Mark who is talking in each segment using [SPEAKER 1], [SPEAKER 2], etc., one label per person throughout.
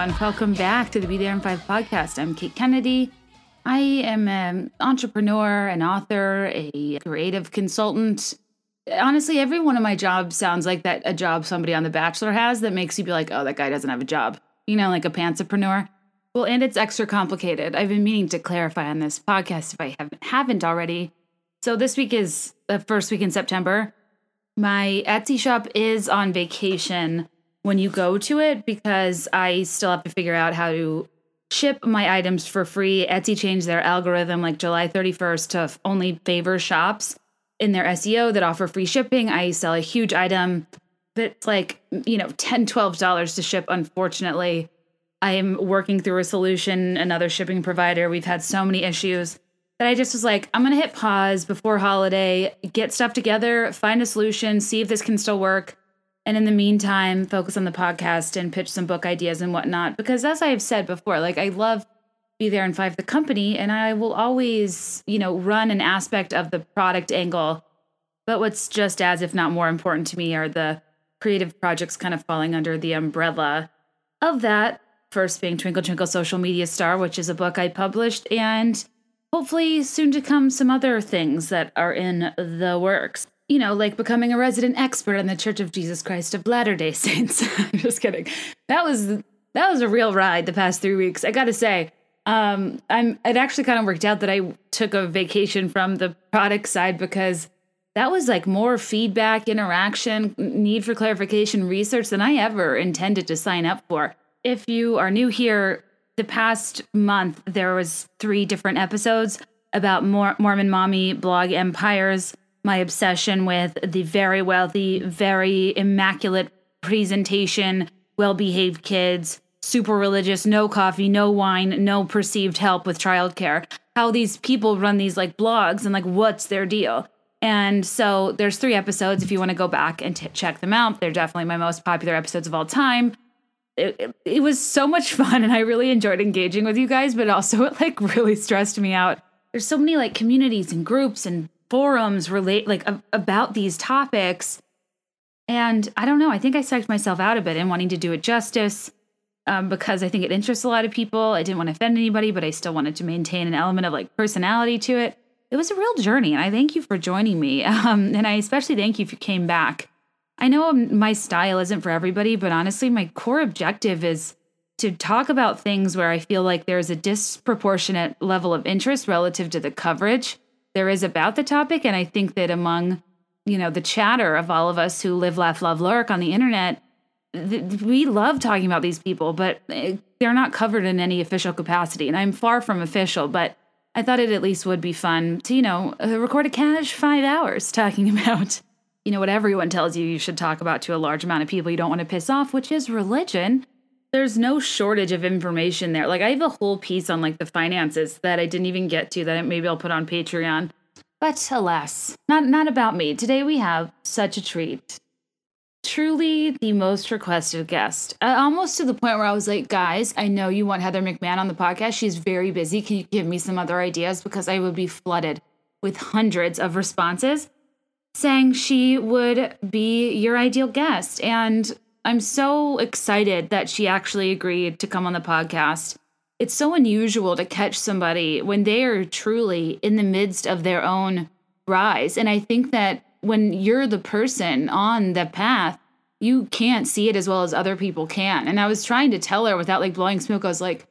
[SPEAKER 1] Everyone. Welcome back to the Be There in Five podcast. I'm Kate Kennedy. I am an entrepreneur, an author, a creative consultant. Honestly, every one of my jobs sounds like that a job somebody on The Bachelor has that makes you be like, oh, that guy doesn't have a job. You know, like a pantsapreneur. Well, and it's extra complicated. I've been meaning to clarify on this podcast if I haven't, haven't already. So this week is the first week in September. My Etsy shop is on vacation when you go to it because I still have to figure out how to ship my items for free. Etsy changed their algorithm like July 31st to only favor shops in their SEO that offer free shipping. I sell a huge item that's like, you know, 10 $12 to ship, unfortunately. I am working through a solution, another shipping provider. We've had so many issues that I just was like, I'm going to hit pause before holiday, get stuff together, find a solution, see if this can still work. And in the meantime, focus on the podcast and pitch some book ideas and whatnot. Because as I've said before, like I love Be There in Five the company, and I will always, you know, run an aspect of the product angle. But what's just as, if not more important to me, are the creative projects kind of falling under the umbrella of that. First being Twinkle Twinkle Social Media Star, which is a book I published, and hopefully soon to come some other things that are in the works you know, like becoming a resident expert in the Church of Jesus Christ of Latter-day Saints. I'm just kidding. That was that was a real ride the past 3 weeks. I got to say, um I'm it actually kind of worked out that I took a vacation from the product side because that was like more feedback, interaction, need for clarification, research than I ever intended to sign up for. If you are new here, the past month there was three different episodes about Mormon mommy blog empires my obsession with the very wealthy, very immaculate presentation, well behaved kids, super religious, no coffee, no wine, no perceived help with childcare. How these people run these like blogs and like what's their deal. And so there's three episodes if you want to go back and t- check them out. They're definitely my most popular episodes of all time. It, it, it was so much fun and I really enjoyed engaging with you guys, but also it like really stressed me out. There's so many like communities and groups and forums relate like a, about these topics. And i don't know i think i psyched myself out a bit in wanting to do it justice um, because i think it interests a lot of people. I didn't want to offend anybody but i still wanted to maintain an element of like personality to it. It was a real journey and i thank you for joining me. Um, and i especially thank you if you came back. I know my style isn't for everybody but honestly my core objective is to talk about things where i feel like there's a disproportionate level of interest relative to the coverage there is about the topic. And I think that among, you know, the chatter of all of us who live, laugh, love, lurk on the internet, th- we love talking about these people, but eh, they're not covered in any official capacity. And I'm far from official, but I thought it at least would be fun to, you know, uh, record a cash five hours talking about, you know, what everyone tells you you should talk about to a large amount of people you don't want to piss off, which is religion there's no shortage of information there. Like I have a whole piece on like the finances that I didn't even get to that maybe I'll put on Patreon. But alas, not not about me. Today we have such a treat. Truly the most requested guest. Uh, almost to the point where I was like, guys, I know you want Heather McMahon on the podcast. She's very busy. Can you give me some other ideas? Because I would be flooded with hundreds of responses saying she would be your ideal guest. And I'm so excited that she actually agreed to come on the podcast. It's so unusual to catch somebody when they are truly in the midst of their own rise. And I think that when you're the person on the path, you can't see it as well as other people can. And I was trying to tell her without like blowing smoke, I was like,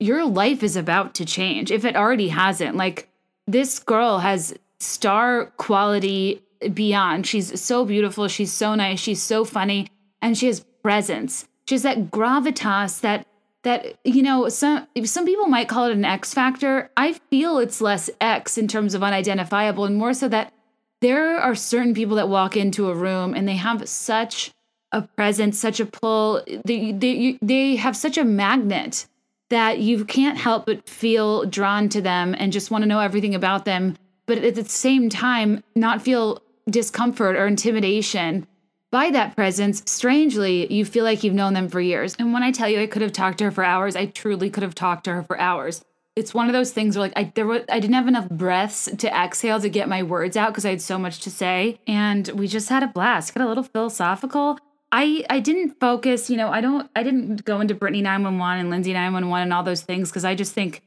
[SPEAKER 1] your life is about to change if it already hasn't. Like, this girl has star quality beyond. She's so beautiful. She's so nice. She's so funny and she has presence. She has that gravitas that that you know some some people might call it an X factor. I feel it's less X in terms of unidentifiable and more so that there are certain people that walk into a room and they have such a presence, such a pull. They they they have such a magnet that you can't help but feel drawn to them and just want to know everything about them, but at the same time not feel discomfort or intimidation by that presence, strangely, you feel like you've known them for years. And when I tell you I could have talked to her for hours, I truly could have talked to her for hours. It's one of those things where like I there were I didn't have enough breaths to exhale to get my words out because I had so much to say. And we just had a blast. Got a little philosophical. I I didn't focus, you know, I don't I didn't go into Britney 911 and Lindsay 911 and all those things because I just think,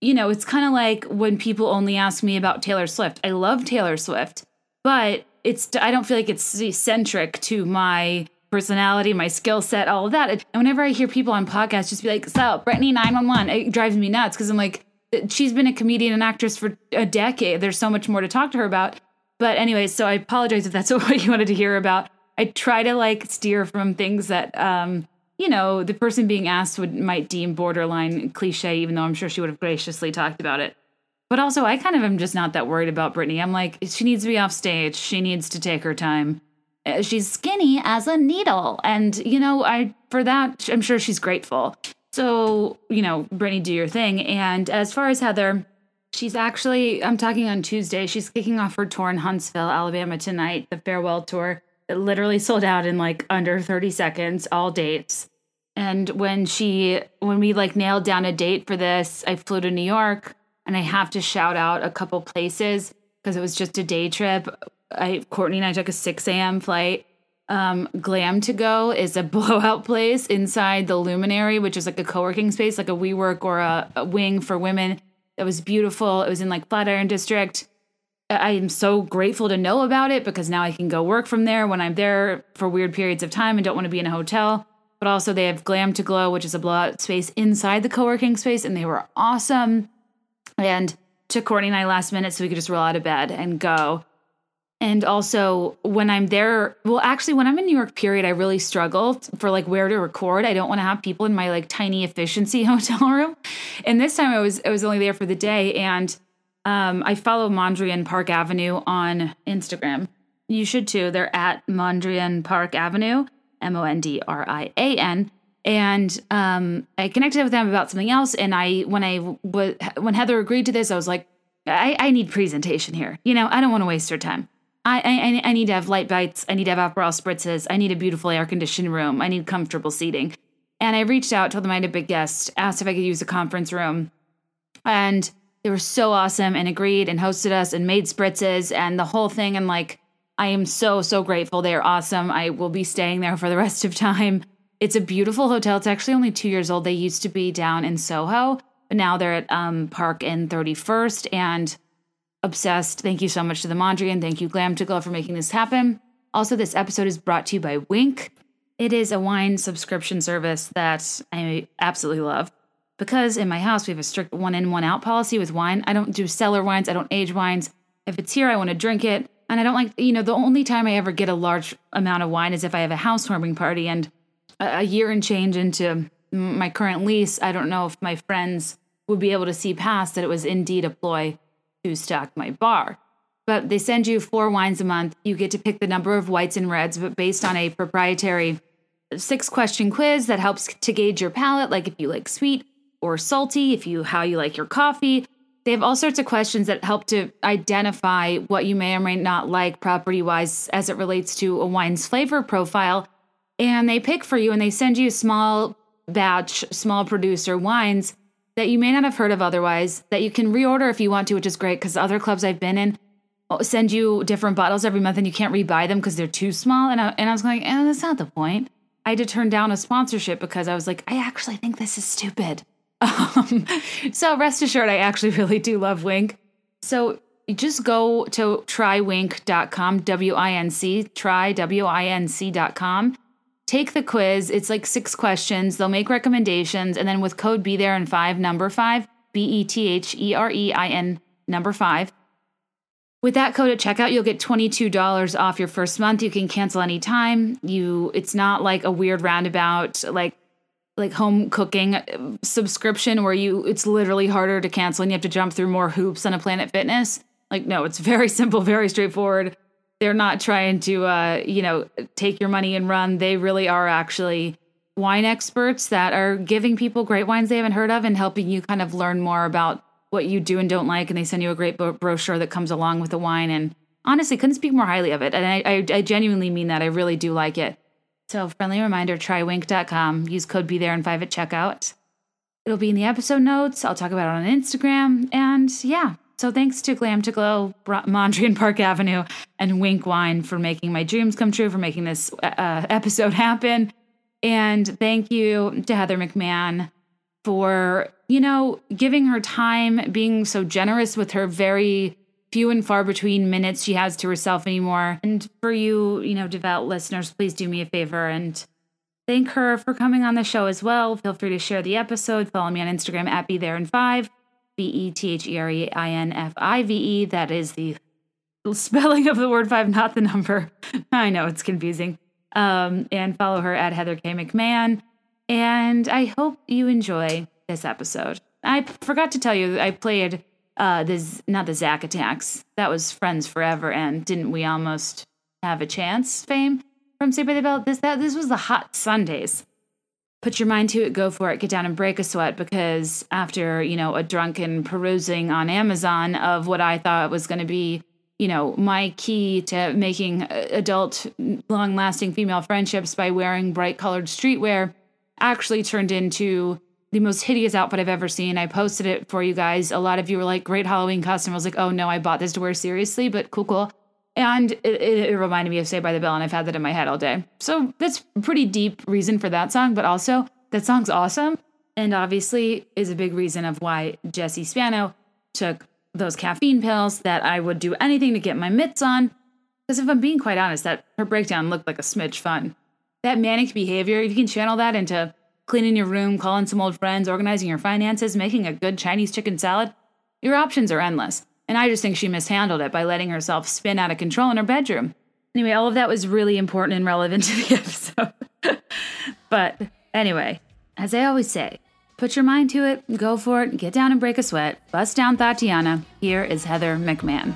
[SPEAKER 1] you know, it's kind of like when people only ask me about Taylor Swift. I love Taylor Swift, but it's I don't feel like it's centric to my personality, my skill set, all of that. And whenever I hear people on podcasts just be like, "So, Britney 911," it drives me nuts because I'm like, she's been a comedian and actress for a decade. There's so much more to talk to her about. But anyway, so I apologize if that's what you wanted to hear about. I try to like steer from things that um, you know, the person being asked would might deem borderline cliche, even though I'm sure she would have graciously talked about it. But also, I kind of am just not that worried about Britney. I'm like, she needs to be off stage. She needs to take her time. Uh, she's skinny as a needle, and you know, I for that, I'm sure she's grateful. So, you know, Britney, do your thing. And as far as Heather, she's actually, I'm talking on Tuesday. She's kicking off her tour in Huntsville, Alabama tonight, the farewell tour. It literally sold out in like under 30 seconds, all dates. And when she, when we like nailed down a date for this, I flew to New York and I have to shout out a couple places because it was just a day trip. I, Courtney and I took a 6 a.m. flight. Um, Glam to Go is a blowout place inside the Luminary, which is like a co working space, like a WeWork or a, a wing for women. It was beautiful. It was in like Flatiron District. I am so grateful to know about it because now I can go work from there when I'm there for weird periods of time and don't want to be in a hotel. But also, they have Glam to Glow, which is a blowout space inside the co working space, and they were awesome. And took Courtney and I last minute so we could just roll out of bed and go. And also, when I'm there, well, actually, when I'm in New York, period, I really struggle for like where to record. I don't want to have people in my like tiny efficiency hotel room. And this time, I was I was only there for the day, and um, I follow Mondrian Park Avenue on Instagram. You should too. They're at Mondrian Park Avenue, M O N D R I A N. And um, I connected with them about something else. And I, when I w- when Heather agreed to this, I was like, I, I need presentation here. You know, I don't want to waste her time. I, I, I need to have light bites. I need to have Aperol spritzes. I need a beautiful air conditioned room. I need comfortable seating. And I reached out, told them I had a big guest, asked if I could use a conference room. And they were so awesome and agreed and hosted us and made spritzes and the whole thing. And like, I am so, so grateful. They are awesome. I will be staying there for the rest of time. It's a beautiful hotel. It's actually only two years old. They used to be down in Soho, but now they're at um, Park in 31st and obsessed. Thank you so much to the Mondrian and thank you, Glam to Go, for making this happen. Also, this episode is brought to you by Winc. It is a wine subscription service that I absolutely love because in my house we have a strict one in, one out policy with wine. I don't do cellar wines, I don't age wines. If it's here, I want to drink it. And I don't like, you know, the only time I ever get a large amount of wine is if I have a housewarming party. And a, year and change into my current lease, I don't know if my friends would be able to see past that it was indeed a ploy to stock my bar. But they send you four wines a month. You get to pick the number of whites and reds, but based on a proprietary six question quiz that helps to gauge your palate, like if you like sweet or salty, if you how you like your coffee. They have all sorts of questions that help to identify what you may or may not like property wise as it relates to a wine's flavor profile. And they pick for you and they send you small batch, small producer wines that you may not have heard of otherwise that you can reorder if you want to, which is great because other clubs I've been in send you different bottles every month and you can't rebuy them because they're too small. And I, and I was like, eh, that's not the point. I had to turn down a sponsorship because I was like, I actually think this is stupid. Um, so rest assured, I actually really do love Winc. So just go to trywinc.com, W I N C, try, W I N C.com. Take the quiz. It's like six questions. They'll make recommendations. And then with code Be There in five, number five, B E T H E R E I N, number five. With that code at checkout, you'll get $22 off your first month. You can cancel anytime. You it's not like a weird roundabout like like home cooking uh, subscription where you it's literally harder to cancel and you have to jump through more hoops than a Planet Fitness. Like no, it's very simple, very straightforward. They're not trying to uh, you know, take your money and run. They really are actually wine experts that are giving people great wines they haven't heard of and helping you kind of learn more about what you do and don't like and they send you a great brochure that comes along with the wine and honestly couldn't speak more highly of it and I, I, I genuinely mean that i really do like it so, friendly reminder trywinc.com. Use code Be There in 5 at checkout. It'll be in the episode notes. I'll talk about it on Instagram. And yeah, So thanks to Glam to Glow, Mondrian Park Avenue, and Winc Wine for making my dreams come true, for making this uh, episode happen. And thank you to Heather McMahon for, you know, giving her time, being so generous with her very few and far between minutes she has to herself anymore. And for you, you know, devout listeners, please do me a favor and thank her for coming on the show as well. Feel free to share the episode. Follow me on Instagram at Be There in Five, B E T H E R E I N F I V E. That is the spelling of the word five, not the number. I know it's confusing. Um, and follow her at Heather K. McMahon. And I hope you enjoy this episode. I forgot to tell you, I played uh the not the Zack attacks. That was Friends Forever and didn't we almost have a chance fame from Saved by the Bell? This that this was the hot Sundaes. Put your mind to it, go for it, get down and break a sweat because after, you know, a drunken perusing on Amazon of what I thought was going to be, you know, my key to making uh, adult long lasting female friendships by wearing bright colored streetwear actually turned into the most hideous outfit I've ever seen. I posted it for you guys. A lot of you were like, great Halloween costume. I was like, oh no, I bought this to wear seriously, but cool, cool. And it, it, reminded me of Saved by the Bell, and I've had that in my head all day. So that's pretty deep reason for that song, but also that song's awesome. And obviously is a big reason of why Jessie Spano took those caffeine pills that I would do anything to get my mitts on. Because if I'm being quite honest, that her breakdown looked like a smidge fun. That manic behavior, if you can channel that into cleaning your room, calling some old friends, organizing your finances, making a good Chinese chicken salad, your options are endless. And I just think she mishandled it by letting herself spin out of control in her bedroom. Anyway, all of that was really important and relevant to the episode. but anyway, as I always say, put your mind to it, go for it, get down and break a sweat. Bust down Thotiana. Here is Heather McMahon.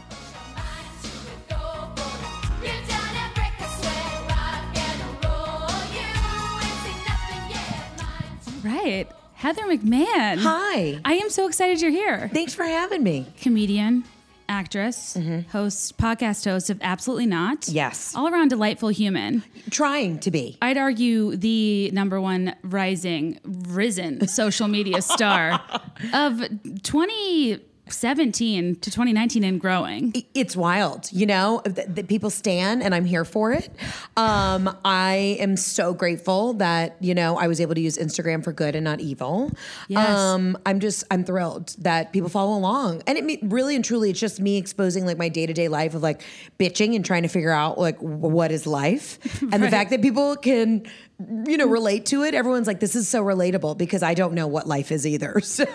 [SPEAKER 1] Right. Heather McMahon.
[SPEAKER 2] Hi.
[SPEAKER 1] I am so excited you're here.
[SPEAKER 2] Thanks for having me.
[SPEAKER 1] Comedian, actress, mm-hmm. host, podcast host of Absolutely Not.
[SPEAKER 2] Yes.
[SPEAKER 1] All around delightful human.
[SPEAKER 2] Trying to be.
[SPEAKER 1] I'd argue the number one rising, risen social media star of 20 17 to 2019 and growing.
[SPEAKER 2] It's wild, you know, that people stand and I'm here for it. Um, I am so grateful that, you know, I was able to use Instagram for good and not evil.
[SPEAKER 1] Yes.
[SPEAKER 2] Um, I'm just, I'm thrilled that people follow along. And it really and truly, it's just me exposing like my day to day life of like bitching and trying to figure out like what is life. And right. the fact that people can you know relate to it everyone's like this is so relatable because i don't know what life is either so.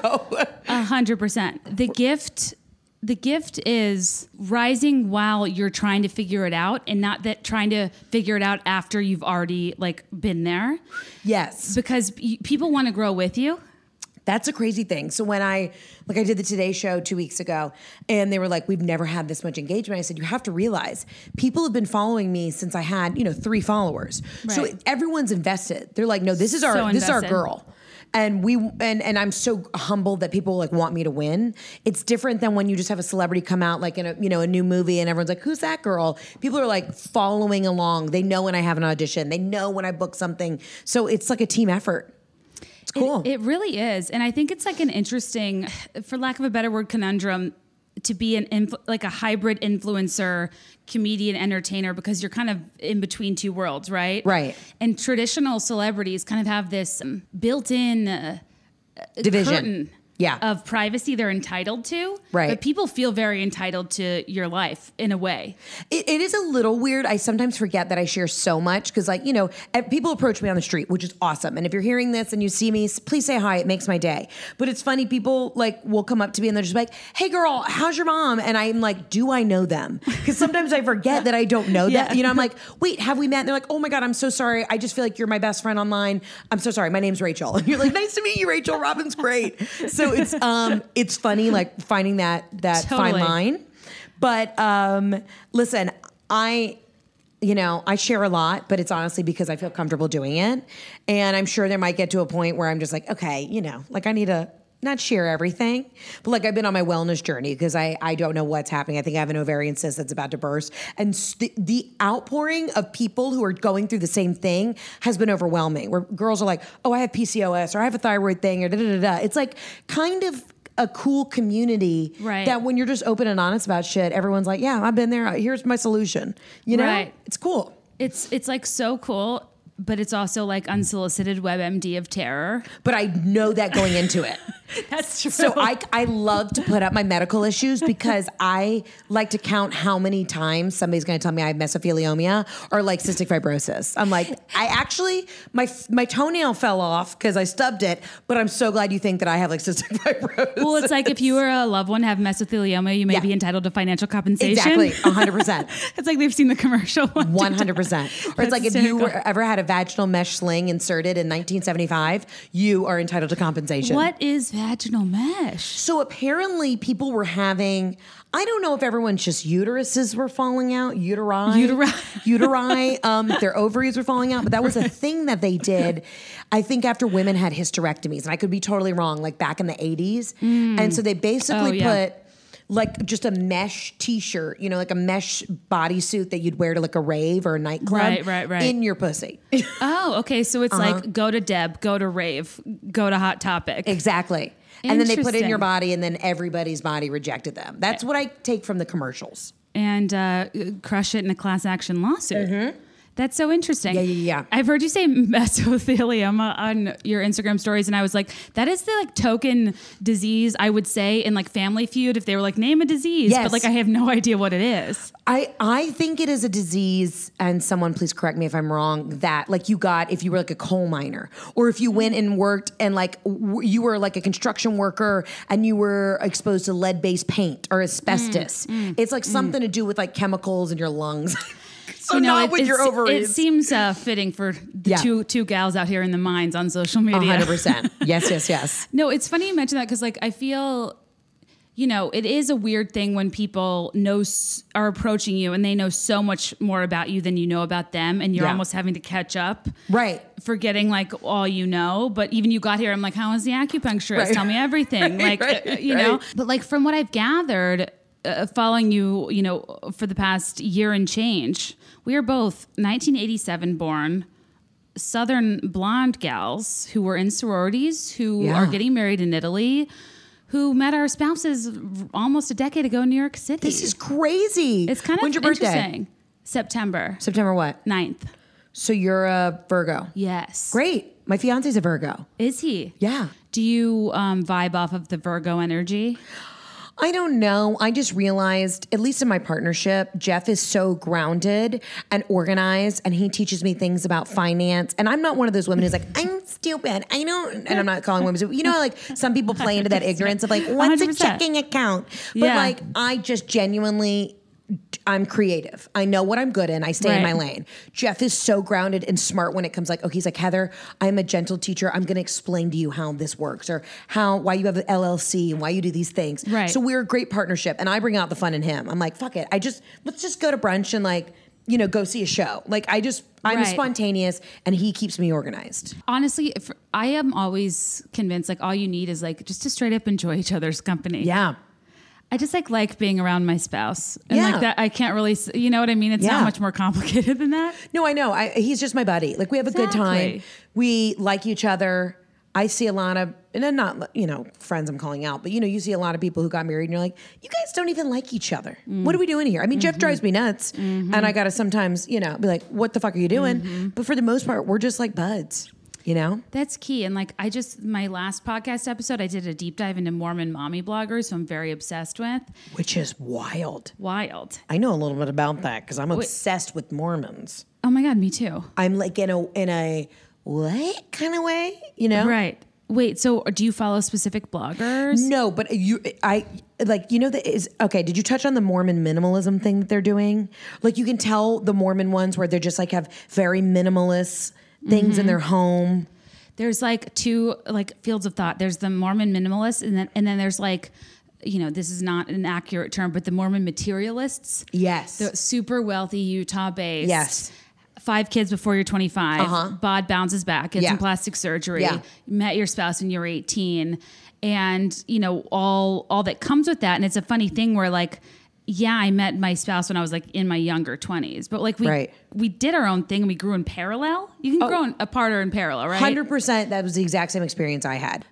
[SPEAKER 1] A hundred percent. The gift the gift is rising while you're trying to figure it out and not that trying to figure it out after you've already like been there.
[SPEAKER 2] Yes.
[SPEAKER 1] Because people want to grow with you
[SPEAKER 2] that's a crazy thing. So when I like I did the Today show 2 weeks ago and they were like we've never had this much engagement. I said you have to realize people have been following me since I had, you know, 3 followers. Right. So everyone's invested. They're like no, this is our so this is our girl. And we and and I'm so humbled that people like want me to win. It's different than when you just have a celebrity come out like in a you know a new movie and everyone's like who's that girl? People are like following along. They know when I have an audition. They know when I book something. So it's like a team effort. Cool.
[SPEAKER 1] It, it really is. And I think it's like an interesting, for lack of a better word, conundrum to be an influ- like a hybrid influencer comedian entertainer because you're kind of in between two worlds right
[SPEAKER 2] right
[SPEAKER 1] and traditional celebrities kind of have this um, built-in uh,
[SPEAKER 2] division
[SPEAKER 1] curtain
[SPEAKER 2] yeah.
[SPEAKER 1] of privacy they're entitled to.
[SPEAKER 2] Right.
[SPEAKER 1] But people feel very entitled to your life in a way.
[SPEAKER 2] it, it is a little weird. I sometimes forget that I share so much because, like, you know, people approach me on the street, which is awesome. And if you're hearing this and you see me, please say hi. It makes my day. But it's funny, people like will come up to me and they're just like, hey, girl, how's your mom? And I'm like, do I know them? Because sometimes I forget that I don't know yeah. them. You know, I'm like, wait, have we met? And they're like, oh my God, I'm so sorry. I just feel like you're my best friend online. I'm so sorry. My name's Rachel. And you're like, nice to meet you, Rachel. Robin's great. So so it's um it's funny like finding that that totally. fine line. But um listen, I you know, I share a lot, but it's honestly because I feel comfortable doing it. And I'm sure there might get to a point where I'm just like, okay, you know, like I need to not share everything, but like I've been on my wellness journey because I, I don't know what's happening. I think I have an ovarian cyst that's about to burst. And the, the outpouring of people who are going through the same thing has been overwhelming, where girls are like, oh, I have PCOS or I have a thyroid thing or da da da da. It's like kind of a cool community
[SPEAKER 1] Right.
[SPEAKER 2] that when you're just open and honest about shit, everyone's like, yeah, I've been there. Here's my solution. You know,
[SPEAKER 1] Right.
[SPEAKER 2] it's cool.
[SPEAKER 1] It's it's like so cool, but it's also like hmm. unsolicited WebMD of terror.
[SPEAKER 2] But I know that going into it.
[SPEAKER 1] That's true.
[SPEAKER 2] So I, I love to put up my medical issues because I like to count how many times somebody's going to tell me I have mesothelioma or like cystic fibrosis. I'm like, I actually my my toenail fell off because I stubbed it, but I'm so glad you think that I have like cystic fibrosis.
[SPEAKER 1] well, it's like if you or a loved one have mesothelioma, you may
[SPEAKER 2] Yeah.
[SPEAKER 1] be entitled to financial compensation.
[SPEAKER 2] exactly 100. percent
[SPEAKER 1] it's like they've seen the commercial.
[SPEAKER 2] One hundred percent. Or it's like if you were, ever had a vaginal mesh sling inserted in 1975, you are entitled to compensation.
[SPEAKER 1] What is vaginal mesh?
[SPEAKER 2] So apparently, people were having. I don't know if everyone's just uteruses were falling out, uteri,
[SPEAKER 1] Uteri.
[SPEAKER 2] uteri. Um, their ovaries were falling out, but that was a thing that they did. I think after women had hysterectomies, and I could be totally wrong, like back in the eighties, and so they basically
[SPEAKER 1] Oh, yeah.
[SPEAKER 2] put. Like just a mesh T-shirt, you know, like a mesh bodysuit that you'd wear to like a rave or a nightclub,
[SPEAKER 1] Right, right, right.
[SPEAKER 2] in your pussy.
[SPEAKER 1] Oh, okay. So it's
[SPEAKER 2] Uh-huh.
[SPEAKER 1] like go to Deb, go to rave, go to Hot Topic.
[SPEAKER 2] exactly. And then they put it in your body, and then everybody's body rejected them. That's what I take from the commercials.
[SPEAKER 1] and uh, crush it in a class action lawsuit. That's so interesting.
[SPEAKER 2] Yeah, yeah, yeah.
[SPEAKER 1] I've heard you say mesothelioma on your Instagram stories, and I was like, that is the like token disease I would say in like Family Feud if they were like name a disease,
[SPEAKER 2] Yes.
[SPEAKER 1] but like I have no idea what it is.
[SPEAKER 2] I I think it is a disease, and someone please correct me if I'm wrong. That like you got if you were like a coal miner, or if you went and worked and like w- you were like a construction worker and you were exposed to lead based paint or asbestos.
[SPEAKER 1] Mm,
[SPEAKER 2] It's like something to do with like chemicals in your lungs. so
[SPEAKER 1] You know,
[SPEAKER 2] not
[SPEAKER 1] it-
[SPEAKER 2] with your
[SPEAKER 1] it's-
[SPEAKER 2] ovaries.
[SPEAKER 1] It seems uh, fitting for the
[SPEAKER 2] Yeah.
[SPEAKER 1] two two gals out here in the mines on social media.
[SPEAKER 2] hundred percent. Yes, yes, yes.
[SPEAKER 1] No, it's funny you mention that because like I feel, you know, it is a weird thing when people know are approaching you and they know so much more about you than you know about them, and you're
[SPEAKER 2] Yeah.
[SPEAKER 1] almost having to catch up.
[SPEAKER 2] Right.
[SPEAKER 1] Forgetting like all you know, but even you got here, I'm like, how was the acupuncturist?
[SPEAKER 2] Right.
[SPEAKER 1] Tell me everything,
[SPEAKER 2] Right,
[SPEAKER 1] like
[SPEAKER 2] right,
[SPEAKER 1] uh, you know. But like from what I've gathered, uh, following you, you know, for the past year and change, we are both 1987 born. Southern blonde gals who were in sororities, who
[SPEAKER 2] Yeah.
[SPEAKER 1] are getting married in Italy, who met our spouses almost a decade ago in New York City.
[SPEAKER 2] This is crazy.
[SPEAKER 1] it's kind of
[SPEAKER 2] When's your birthday?
[SPEAKER 1] interesting. September
[SPEAKER 2] September what?
[SPEAKER 1] 9th.
[SPEAKER 2] So you're a Virgo.
[SPEAKER 1] Yes.
[SPEAKER 2] Great. My fiance's a Virgo.
[SPEAKER 1] Is he?
[SPEAKER 2] Yeah.
[SPEAKER 1] Do you um, vibe off of the Virgo energy?
[SPEAKER 2] I don't know. I just realized, at least in my partnership, Jeff is so grounded and organized, and he teaches me things about finance. And I'm not one of those women who's like, I'm stupid. I don't, and I'm not calling women stupid. You know, like some people play into that ignorance of like, what's a
[SPEAKER 1] 100%.
[SPEAKER 2] checking account? But
[SPEAKER 1] Yeah.
[SPEAKER 2] like, I just genuinely. I'm creative. I know what I'm good in. I stay in my lane. Jeff is so grounded and smart when it comes like, oh, he's like, Heather, I'm a gentle teacher. I'm going to explain to you how this works or how, why you have an LLC and why you do these things.
[SPEAKER 1] Right.
[SPEAKER 2] So we're a great partnership. And I bring out the fun in him. I'm like, fuck it. I just, let's just go to brunch and like, you know, go see a show. Like I just, I'm
[SPEAKER 1] Right.
[SPEAKER 2] spontaneous and he keeps me organized.
[SPEAKER 1] Honestly, if, I am always convinced like all you need is like just to straight up enjoy each other's company.
[SPEAKER 2] Yeah.
[SPEAKER 1] I just like like being around my spouse. And
[SPEAKER 2] Yeah.
[SPEAKER 1] like that I can't really you know what I mean? It's
[SPEAKER 2] Yeah.
[SPEAKER 1] not much more complicated than that.
[SPEAKER 2] No, I know. I, he's just my buddy. Like we have a good time. We like each other. I see a lot of, and I'm not, you know, friends I'm calling out, but you know, you see a lot of people who got married and you're like, you guys don't even like each other. Mm. What are we doing here? I mean, Jeff mm-hmm. drives me nuts. And I mm-hmm. got to sometimes, you know, be like, what the fuck are you doing? Mm-hmm. But for the most part, we're just like buds, you know?
[SPEAKER 1] That's key. And like I just my last podcast episode, I did a deep dive into Mormon mommy bloggers who I'm very obsessed with.
[SPEAKER 2] Which is wild.
[SPEAKER 1] Wild.
[SPEAKER 2] I know a little bit about that because I'm obsessed with Mormons.
[SPEAKER 1] Oh my god, me too.
[SPEAKER 2] I'm like in a, in a, what kind of way, you know?
[SPEAKER 1] Right. Wait, so do you follow specific bloggers?
[SPEAKER 2] No, but you, I like you know that is okay. Did you touch on the Mormon minimalism thing that they're doing? Like you can tell the Mormon ones where they're just like have very minimalist things in their home.
[SPEAKER 1] There's like two like fields of thought. There's the Mormon minimalists and then and then there's like you know, this is not an accurate term, but the Mormon materialists.
[SPEAKER 2] Yes.
[SPEAKER 1] The super wealthy Utah based.
[SPEAKER 2] Yes.
[SPEAKER 1] Five kids before you're 25. Uh-huh. Bod bounces back, gets
[SPEAKER 2] Yeah.
[SPEAKER 1] some plastic surgery.
[SPEAKER 2] Yeah.
[SPEAKER 1] Met your spouse when you're 18. And, you know, all all that comes with that. And it's a funny thing where like, yeah, I met my spouse when I was like in my younger 20s. But like we
[SPEAKER 2] Right.
[SPEAKER 1] we did our own thing and we grew in parallel. You can oh. grow in, apart or in parallel, right?
[SPEAKER 2] Hundred percent. That was the exact same experience I had.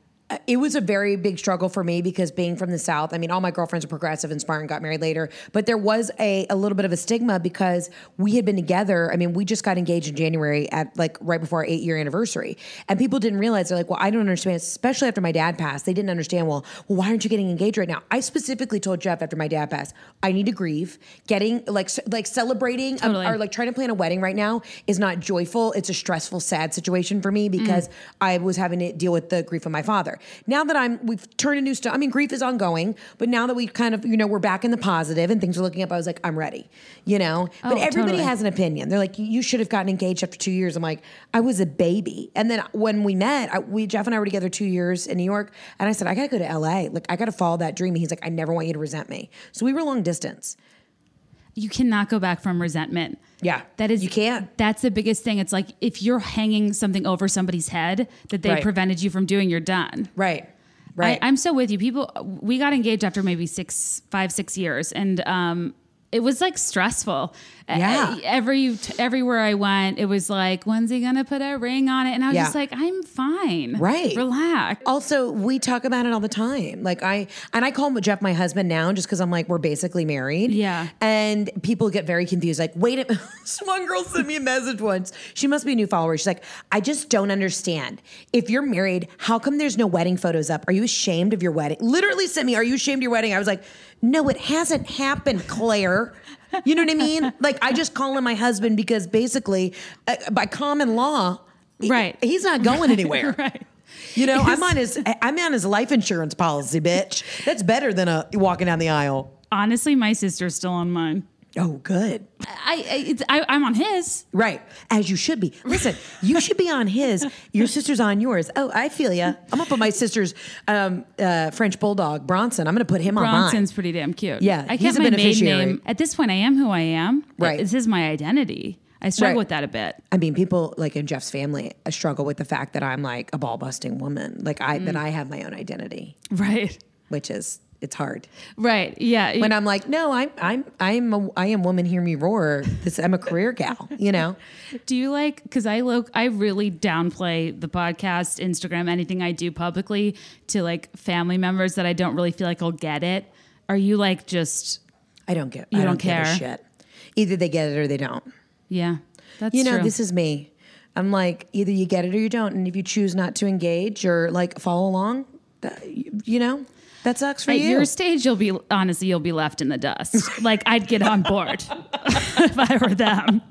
[SPEAKER 2] It was a very big struggle for me because being from the South, I mean, all my girlfriends are progressive and smart and got married later, but there was a, a little bit of a stigma because we had been together. I mean, we just got engaged in January at like right before our eight year anniversary. And people didn't realize, they're like, well, I don't understand, especially after my dad passed. They didn't understand, well, well, why aren't you getting engaged right now? I specifically told Jeff after my dad passed, I need to grieve. Getting like, like celebrating a-
[SPEAKER 1] Totally.
[SPEAKER 2] or like trying to plan a wedding right now is not joyful. It's a stressful, sad situation for me because mm. I was having to deal with the grief of my father. Now that I'm, we've turned a new stuff. I mean, grief is ongoing, but now that we kind of, you know, we're back in the positive and things are looking up, I was like, I'm ready, you know. but
[SPEAKER 1] Oh,
[SPEAKER 2] everybody
[SPEAKER 1] totally.
[SPEAKER 2] has an opinion. They're like, you should have gotten engaged after two years. I'm like, I was a baby. And then when we met, I, we Jeff and I were together two years in New York, and I said, I gotta go to LA. Like, I gotta follow that dream. And he's like, I never want you to resent me. So we were long distance.
[SPEAKER 1] You cannot go back from resentment.
[SPEAKER 2] Yeah,
[SPEAKER 1] That is
[SPEAKER 2] you can't.
[SPEAKER 1] That's the biggest thing. It's like if you're hanging something over somebody's head that they
[SPEAKER 2] Right.
[SPEAKER 1] prevented you from doing, you're done.
[SPEAKER 2] Right. Right.
[SPEAKER 1] I, I'm so with you. People, we got engaged after maybe six, five, six years, and um, it was like stressful.
[SPEAKER 2] Yeah.
[SPEAKER 1] Every everywhere I went, it was like, when's he gonna put a ring on it? And I was
[SPEAKER 2] Yeah.
[SPEAKER 1] just like, I'm fine.
[SPEAKER 2] Right.
[SPEAKER 1] Relax.
[SPEAKER 2] Also, we talk about it all the time. Like I and I call Jeff my husband now just because I'm like, we're basically married.
[SPEAKER 1] Yeah.
[SPEAKER 2] And people get very confused. Like, wait a one girl sent me a message once. She must be a new follower. She's like, I just don't understand. If you're married, how come there's no wedding photos up? Are you ashamed of your wedding? Literally sent me, Are you ashamed of your wedding? I was like, No, it hasn't happened, Claire. You know what I mean? Like I just call him my husband because basically, uh, by common law, he-
[SPEAKER 1] Right.
[SPEAKER 2] he's not going anywhere.
[SPEAKER 1] right.
[SPEAKER 2] You know, I'm on his I'm on his life insurance policy, bitch. That's better than a walking down the aisle.
[SPEAKER 1] Honestly, my sister's still on mine.
[SPEAKER 2] Oh, good.
[SPEAKER 1] I, I, it's, I I'm on his.
[SPEAKER 2] Right. As you should be. Listen, you should be on his. Your sister's on yours. Oh, I feel ya. I'm gonna put my sister's um, uh, French bulldog Bronson. I'm gonna put him on mine.
[SPEAKER 1] Bronson's pretty damn cute.
[SPEAKER 2] Yeah,
[SPEAKER 1] I
[SPEAKER 2] he's
[SPEAKER 1] kept
[SPEAKER 2] a
[SPEAKER 1] my maiden
[SPEAKER 2] beneficiary.
[SPEAKER 1] name. At this point, I am who I am.
[SPEAKER 2] Right.
[SPEAKER 1] This is my identity. I struggle
[SPEAKER 2] Right.
[SPEAKER 1] with that a bit.
[SPEAKER 2] I mean, people like in Jeff's family uh, struggle with the fact that I'm like a ball busting woman. Like I
[SPEAKER 1] Mm.
[SPEAKER 2] that I have my own identity,
[SPEAKER 1] Right.
[SPEAKER 2] which is it's hard.
[SPEAKER 1] Right. Yeah.
[SPEAKER 2] When I'm like, no, I'm I'm I'm a, I am woman. Hear me roar. This I'm a career gal. You know.
[SPEAKER 1] Do you like because I look I really downplay the podcast, Instagram, anything I do publicly to like family members that I don't really feel like I'll get it. Are you like just
[SPEAKER 2] I don't get.
[SPEAKER 1] You
[SPEAKER 2] I
[SPEAKER 1] don't
[SPEAKER 2] don't,
[SPEAKER 1] care?
[SPEAKER 2] shit. Either they get it or they don't.
[SPEAKER 1] yeah? That's
[SPEAKER 2] You know,
[SPEAKER 1] true.
[SPEAKER 2] this is me. I'm like, either you get it or you don't. And if you choose not to engage or like follow along, that, you know, that sucks for
[SPEAKER 1] At
[SPEAKER 2] you.
[SPEAKER 1] your stage, you'll be honestly, you'll be left in the dust. like I'd get on board if I were them.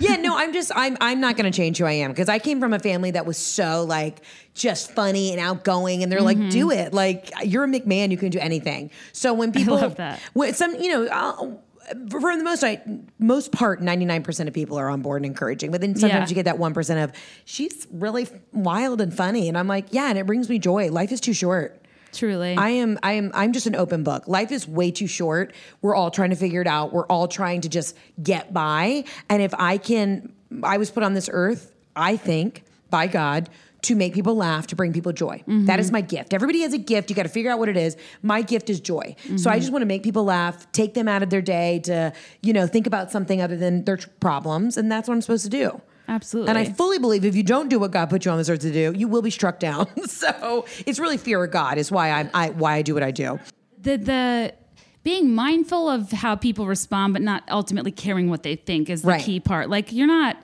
[SPEAKER 2] yeah, no, I'm just, I'm, I'm not going to change who I am because I came from a family that was so like just funny and outgoing, and they're like, mm-hmm. do it. Like you're a McMahon, you can do anything. So when people
[SPEAKER 1] love that.
[SPEAKER 2] when some, you know. I'll, for the most I, most part, ninety nine percent of people are on board and encouraging. But then sometimes
[SPEAKER 1] Yeah.
[SPEAKER 2] you get that one percent of she's really wild and funny, and I'm like, yeah, and it brings me joy. Life is too short.
[SPEAKER 1] Truly.
[SPEAKER 2] I am I am I'm just an open book. Life is way too short. We're all trying to figure it out. We're all trying to just get by. And if I can I was put on this earth, I think, by God, to make people laugh, to bring people joy. Mm-hmm. That is my gift. Everybody has a gift. You got to figure out what it is. My gift is joy. So I mm-hmm. just want to make people laugh, take them out of their day to, you know, think about something other than their tr- problems, and that's what I'm supposed to do.
[SPEAKER 1] Absolutely.
[SPEAKER 2] And I fully believe if you don't do what God put you on this earth to do, you will be struck down. so it's really fear of God is why I, I why I do what I do.
[SPEAKER 1] the the being mindful of how people respond, but not ultimately caring what they think is the
[SPEAKER 2] Right.
[SPEAKER 1] key part. Like you're not,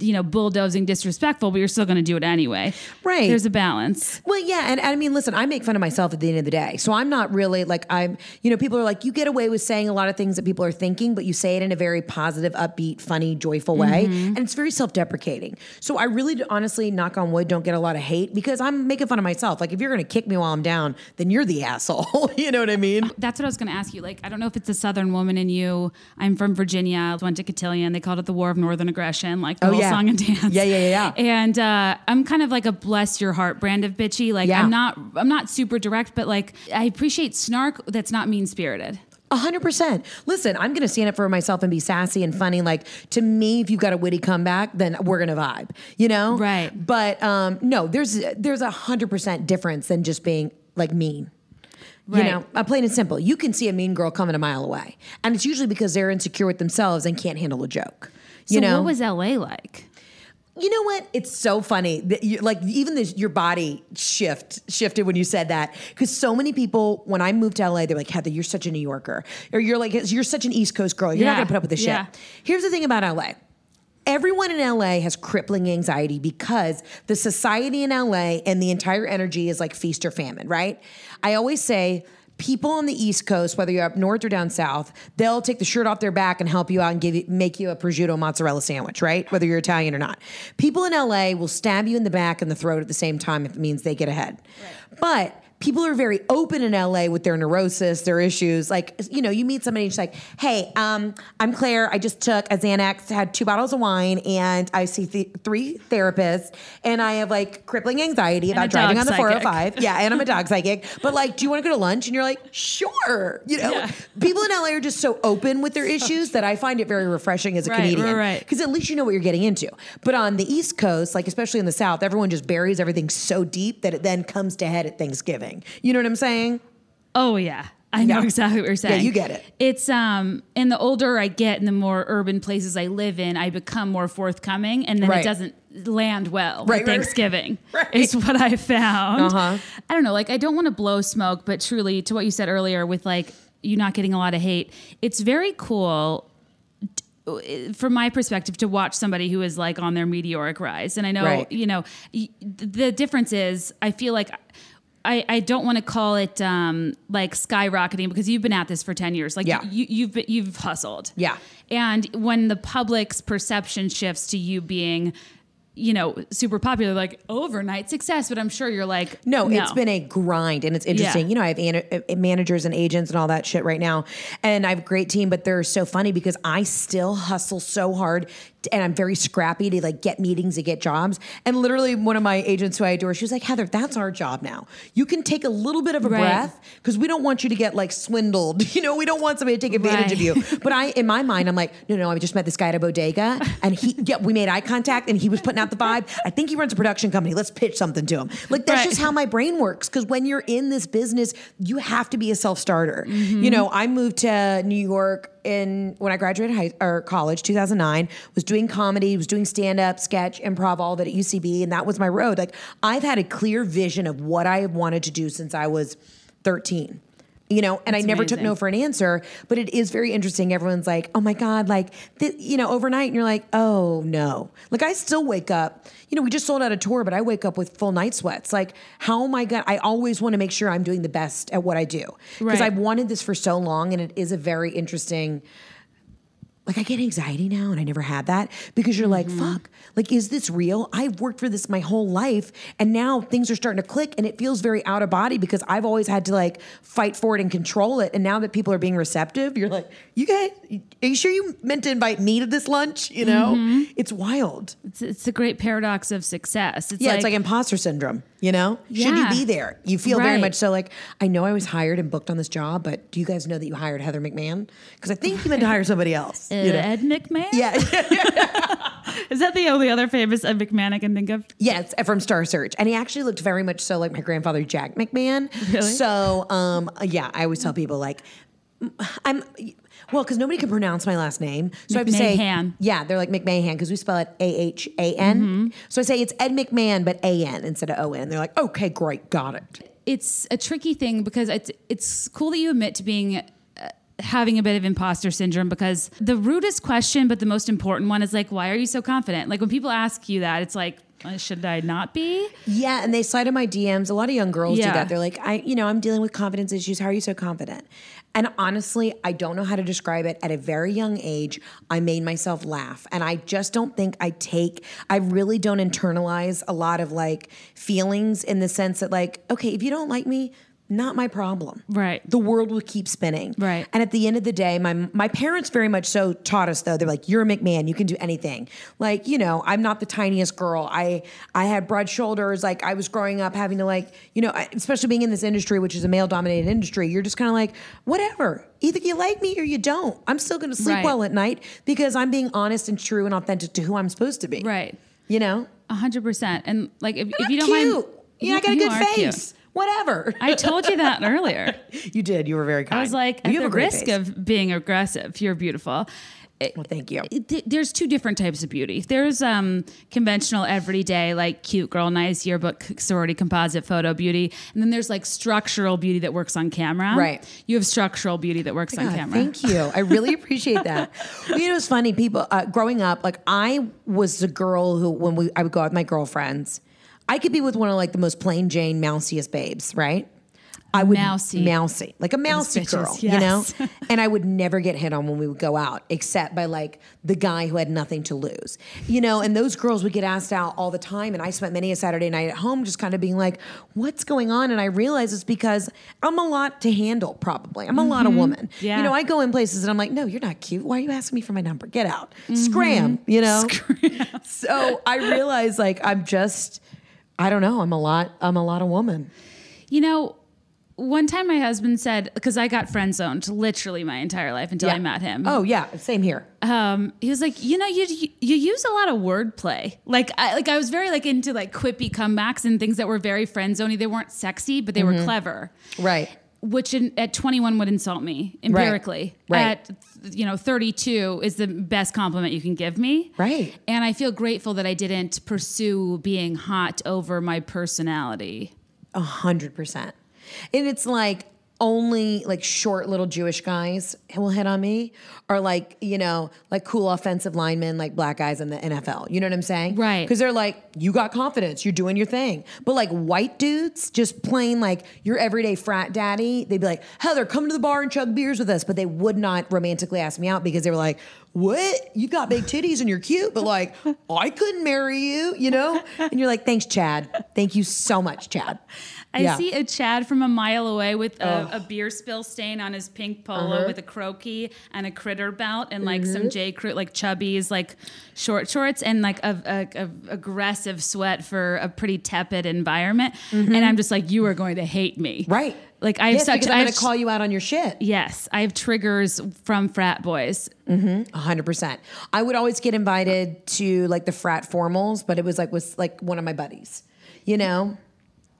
[SPEAKER 1] you know, bulldozing disrespectful, but you're still going to do it anyway.
[SPEAKER 2] Right.
[SPEAKER 1] There's a balance.
[SPEAKER 2] Well, yeah, and, and I mean, listen, I make fun of myself at the end of the day, so I'm not really like I'm. You know, people are like, you get away with saying a lot of things that people are thinking, but you say it in a very positive, upbeat, funny, joyful way, mm-hmm. and it's very self-deprecating. So I really, honestly, knock on wood, don't get a lot of hate because I'm making fun of myself. Like if you're going to kick me while I'm down, then you're the asshole. you know what I mean?
[SPEAKER 1] Uh, that's what I was going to ask you. Like, I don't know if it's a Southern woman in you. I'm from Virginia. I went to Cotillion. They called it the War of Northern Aggression, like the
[SPEAKER 2] Oh,
[SPEAKER 1] whole
[SPEAKER 2] yeah.
[SPEAKER 1] song and dance.
[SPEAKER 2] Yeah, yeah, yeah, yeah.
[SPEAKER 1] And uh, I'm kind of like a bless your heart brand of bitchy. Like,
[SPEAKER 2] Yeah.
[SPEAKER 1] I'm not, I'm not super direct, but like, I appreciate snark that's not mean spirited.
[SPEAKER 2] A hundred percent. Listen, I'm gonna stand up for myself and be sassy and funny. Like to me, if you've got a witty comeback, then we're gonna vibe. You know,
[SPEAKER 1] Right.
[SPEAKER 2] But um, no, there's there's a hundred percent difference than just being like mean.
[SPEAKER 1] Right.
[SPEAKER 2] You know, I'm plain and simple. You can see a mean girl coming a mile away, and it's usually because they're insecure with themselves and can't handle a joke.
[SPEAKER 1] So
[SPEAKER 2] You know,
[SPEAKER 1] what was LA like?
[SPEAKER 2] You know what? It's so funny that you like even this your body shift shifted when you said that because so many people when I moved to LA they're like Heather you're such a New Yorker or you're like you're such an East Coast girl you're not gonna put up with this
[SPEAKER 1] Yeah.
[SPEAKER 2] shit. Here's the thing about LA. Everyone in LA has crippling anxiety because the society in LA and the entire energy is like feast or famine, right? I always say people on the East Coast, whether you're up north or down south, they'll take the shirt off their back and help you out and give you, make you a prosciutto mozzarella sandwich, right? Whether you're Italian or not. People in LA will stab you in the back and the throat at the same time if it means they get ahead. But people are very open in LA with their neurosis, their issues. Like, you know, you meet somebody and she's like, hey, um, I'm Claire. I just took a Xanax, had two bottles of wine, and I see th- three therapists, and I have like crippling anxiety about driving on the
[SPEAKER 1] psychic.
[SPEAKER 2] 405. Yeah, and I'm a dog psychic. But like, do you want to go to lunch? And you're like, sure. You know,
[SPEAKER 1] Yeah.
[SPEAKER 2] people in LA are just so open with their issues that I find it very refreshing as a
[SPEAKER 1] Right,
[SPEAKER 2] comedian.
[SPEAKER 1] right, right.
[SPEAKER 2] Because at least you know what you're getting into. But on the East Coast, like especially in the South, everyone just buries everything so deep that it then comes to head at Thanksgiving. You know what I'm saying?
[SPEAKER 1] Oh yeah. I know
[SPEAKER 2] Yeah.
[SPEAKER 1] exactly what you're saying.
[SPEAKER 2] Yeah, you get it.
[SPEAKER 1] It's um and the older I get and the more urban places I live in, I become more forthcoming and then
[SPEAKER 2] Right.
[SPEAKER 1] it doesn't land well
[SPEAKER 2] Right,
[SPEAKER 1] Thanksgiving.
[SPEAKER 2] right.
[SPEAKER 1] Is what I found.
[SPEAKER 2] Uh-huh.
[SPEAKER 1] I don't know, like I don't want to blow smoke, but truly to what you said earlier with like you not getting a lot of hate, it's very cool from my perspective to watch somebody who is like on their meteoric rise and i know
[SPEAKER 2] Right.
[SPEAKER 1] you know the difference is i feel like I, I don't want to call it um, like skyrocketing because you've been at this for 10 years. Like
[SPEAKER 2] Yeah.
[SPEAKER 1] you, you've been, you've hustled.
[SPEAKER 2] Yeah.
[SPEAKER 1] And when the public's perception shifts to you being, you know, super popular, like overnight success, but I'm sure you're like,
[SPEAKER 2] No, it's been a grind and it's interesting.
[SPEAKER 1] Yeah.
[SPEAKER 2] You know, I have an- uh, managers and agents and all that shit right now. And I have a great team, but they're so funny because I still hustle so hard and I'm very scrappy to like get meetings, to get jobs. And literally one of my agents who I adore, she was like, Heather, that's our job now. You can take a little bit of a
[SPEAKER 1] Right.
[SPEAKER 2] breath because we don't want you to get like swindled. You know, we don't want somebody to take advantage of you. But I, in my mind, I'm like, no, no, I just met this guy at a bodega and he, yeah, we made eye contact and he was putting out the vibe. I think he runs a production company. Let's pitch something to him. Like that's
[SPEAKER 1] Right.
[SPEAKER 2] just how my brain works. Because when you're in this business, you have to be a self starter.
[SPEAKER 1] Mm-hmm.
[SPEAKER 2] You know, I moved to New York in when I graduated high or college, 2009. Was doing comedy, was doing stand up, sketch, improv, all it at UCB, and that was my road. Like I've had a clear vision of what I have wanted to do since I was 13. You know, and I
[SPEAKER 1] That's
[SPEAKER 2] never took no for an answer, but it is very interesting. Everyone's like, "Oh my god!" Like, th- you know, overnight, and you're like, "Oh no!" Like, I still wake up. You know, we just sold out a tour, but I wake up with full night sweats. Like, how am I gonna? I always want to make sure I'm doing the best at what I do because
[SPEAKER 1] Right.
[SPEAKER 2] I've wanted this for so long, and it is a very interesting. Like I get anxiety now, and I never had that because you're like, mm-hmm. fuck, like, is this real? I've worked for this my whole life, and now things are starting to click, and it feels very out of body because I've always had to like fight for it and control it. And now that people are being receptive, you're like, you guys, are you sure you meant to invite me to this lunch? You know, mm-hmm. it's wild.
[SPEAKER 1] It's, it's the great paradox of success. It's
[SPEAKER 2] Yeah,
[SPEAKER 1] like,
[SPEAKER 2] it's like imposter syndrome. You know, should you be there? You feel very much so. Like I know I was hired and booked on this job, but do you guys know that you hired Heather McMahon? Because I think you meant to hire somebody else.
[SPEAKER 1] uh,
[SPEAKER 2] you know?
[SPEAKER 1] Ed McMahon.
[SPEAKER 2] Yeah,
[SPEAKER 1] Is that the only other famous Ed McMahon I can think of?
[SPEAKER 2] yes, from Star Search, and he actually looked very much so like my grandfather Jack McMahon.
[SPEAKER 1] Really?
[SPEAKER 2] So, um, yeah, I always tell people like, I'm. Well, because nobody can pronounce my last name, so I have to say, yeah, they're like McMahon because we spell it A H A N.
[SPEAKER 1] Mm-hmm.
[SPEAKER 2] So I say it's Ed McMahon, but A N instead of O N. They're like, okay, great, got it.
[SPEAKER 1] it's a tricky thing because it's it's cool that you admit to being uh, having a bit of imposter syndrome because the rudest question but the most important one is like why are you so confident like when people ask you that it's like uh, should I not be
[SPEAKER 2] Yeah, and they slide in my DMs. A lot of young girls do that. They're like, I, you know, I'm dealing with confidence issues. How are you so confident? And honestly, I don't know how to describe it. At a very young age, I made myself laugh. And I just don't think I take, I really don't internalize a lot of like feelings in the sense that, like, okay, if you don't like me, not my problem.
[SPEAKER 1] Right.
[SPEAKER 2] The world will keep spinning.
[SPEAKER 1] Right.
[SPEAKER 2] And at the end of the day, my my parents very much so taught us though. They're like, you're a McMahon, you can do anything. Like, you know, I'm not the tiniest girl. I I had broad shoulders. Like I was growing up having to like, you know, especially being in this industry, which is a male dominated industry, you're just kind of like, whatever. Either you like me or you don't. I'm still gonna sleep
[SPEAKER 1] Right.
[SPEAKER 2] well at night because I'm being honest and true and authentic to who I'm supposed to be.
[SPEAKER 1] right
[SPEAKER 2] You know?
[SPEAKER 1] a hundred percent and like if, if you don't
[SPEAKER 2] cute.
[SPEAKER 1] mind
[SPEAKER 2] Yeah, I got a good
[SPEAKER 1] face. cute.
[SPEAKER 2] Whatever.
[SPEAKER 1] I told you that earlier.
[SPEAKER 2] you did. You were very kind.
[SPEAKER 1] I was like,
[SPEAKER 2] you
[SPEAKER 1] at
[SPEAKER 2] have
[SPEAKER 1] the
[SPEAKER 2] a
[SPEAKER 1] risk
[SPEAKER 2] face.
[SPEAKER 1] of being aggressive, you're beautiful.
[SPEAKER 2] Well, thank you.
[SPEAKER 1] There's two different types of beauty. There's um, conventional, everyday, like cute girl, nice yearbook, sorority, composite photo beauty, and then there's like structural beauty that works on camera.
[SPEAKER 2] Right.
[SPEAKER 1] You have structural beauty that works on camera.
[SPEAKER 2] Thank you. I really appreciate that. Well, you know, it's funny. People uh, growing up, like I was the girl who, when we, I would go out with my girlfriends, I could be with one of like the most plain Jane, mousiest babes, right? I would
[SPEAKER 1] Mousy.
[SPEAKER 2] mousy, like a mousy
[SPEAKER 1] bitches,
[SPEAKER 2] girl, you know. and I would never get hit on when we would go out, except by like the guy who had nothing to lose, you know. And those girls would get asked out all the time, and I spent many a Saturday night at home just kind of being like, "What's going on?" And I realized it's because I'm a lot to handle. Probably, I'm a lot of mm-hmm. woman.
[SPEAKER 1] Yeah.
[SPEAKER 2] You know, I go in places and I'm like, "No, you're not cute. Why are you asking me for my number? Get out, mm-hmm. scram." You know. so I realized like I'm just, I don't know. I'm a lot. I'm a lot of woman.
[SPEAKER 1] You know, one time my husband said, because I got friend zoned literally my entire life until I met him.
[SPEAKER 2] Oh yeah, same here.
[SPEAKER 1] um, he was like, you know, you you use a lot of wordplay. Like, I like I was very like into like quippy comebacks and things that were very friend zoney. They weren't sexy, but they were clever.
[SPEAKER 2] Right.
[SPEAKER 1] Which in, at 21 would insult me empirically.
[SPEAKER 2] Right. Right.
[SPEAKER 1] At you know 32 is the best compliment you can give me.
[SPEAKER 2] Right.
[SPEAKER 1] And I feel grateful that I didn't pursue being hot over my personality.
[SPEAKER 2] A hundred percent. And it's like only like short little Jewish guys who will hit on me, or like you know like cool offensive linemen like black guys in the NFL. You know what I'm saying?
[SPEAKER 1] Right.
[SPEAKER 2] Because they're like, you got confidence, you're doing your thing. But like white dudes, just plain like your everyday frat daddy, they'd be like, Heather, come to the bar and chug beers with us. But they would not romantically ask me out because they were like, what? You got big titties and you're cute, but like, I couldn't marry you, you know? And you're like, thanks, Chad. Thank you so much, Chad.
[SPEAKER 1] I
[SPEAKER 2] Yeah.
[SPEAKER 1] see a Chad from a mile away with a, a beer spill stain on his pink polo
[SPEAKER 2] Uh-huh.
[SPEAKER 1] with a croaky and a critter belt and like
[SPEAKER 2] Mm-hmm.
[SPEAKER 1] some J Crew like chubbies like short shorts and like a, a, a aggressive sweat for a pretty tepid environment. And I'm just like, you are going to hate me,
[SPEAKER 2] Mm-hmm. Right.
[SPEAKER 1] Like I have
[SPEAKER 2] yes,
[SPEAKER 1] such.
[SPEAKER 2] because I'm going to call you out on your shit.
[SPEAKER 1] Yes, I have triggers from frat boys.
[SPEAKER 2] A hundred percent. I would always get invited to like the frat formals, but it was like with like one of my buddies, you know,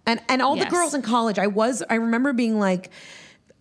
[SPEAKER 2] and and all
[SPEAKER 1] Yes.
[SPEAKER 2] the girls in college. I was. I remember being like.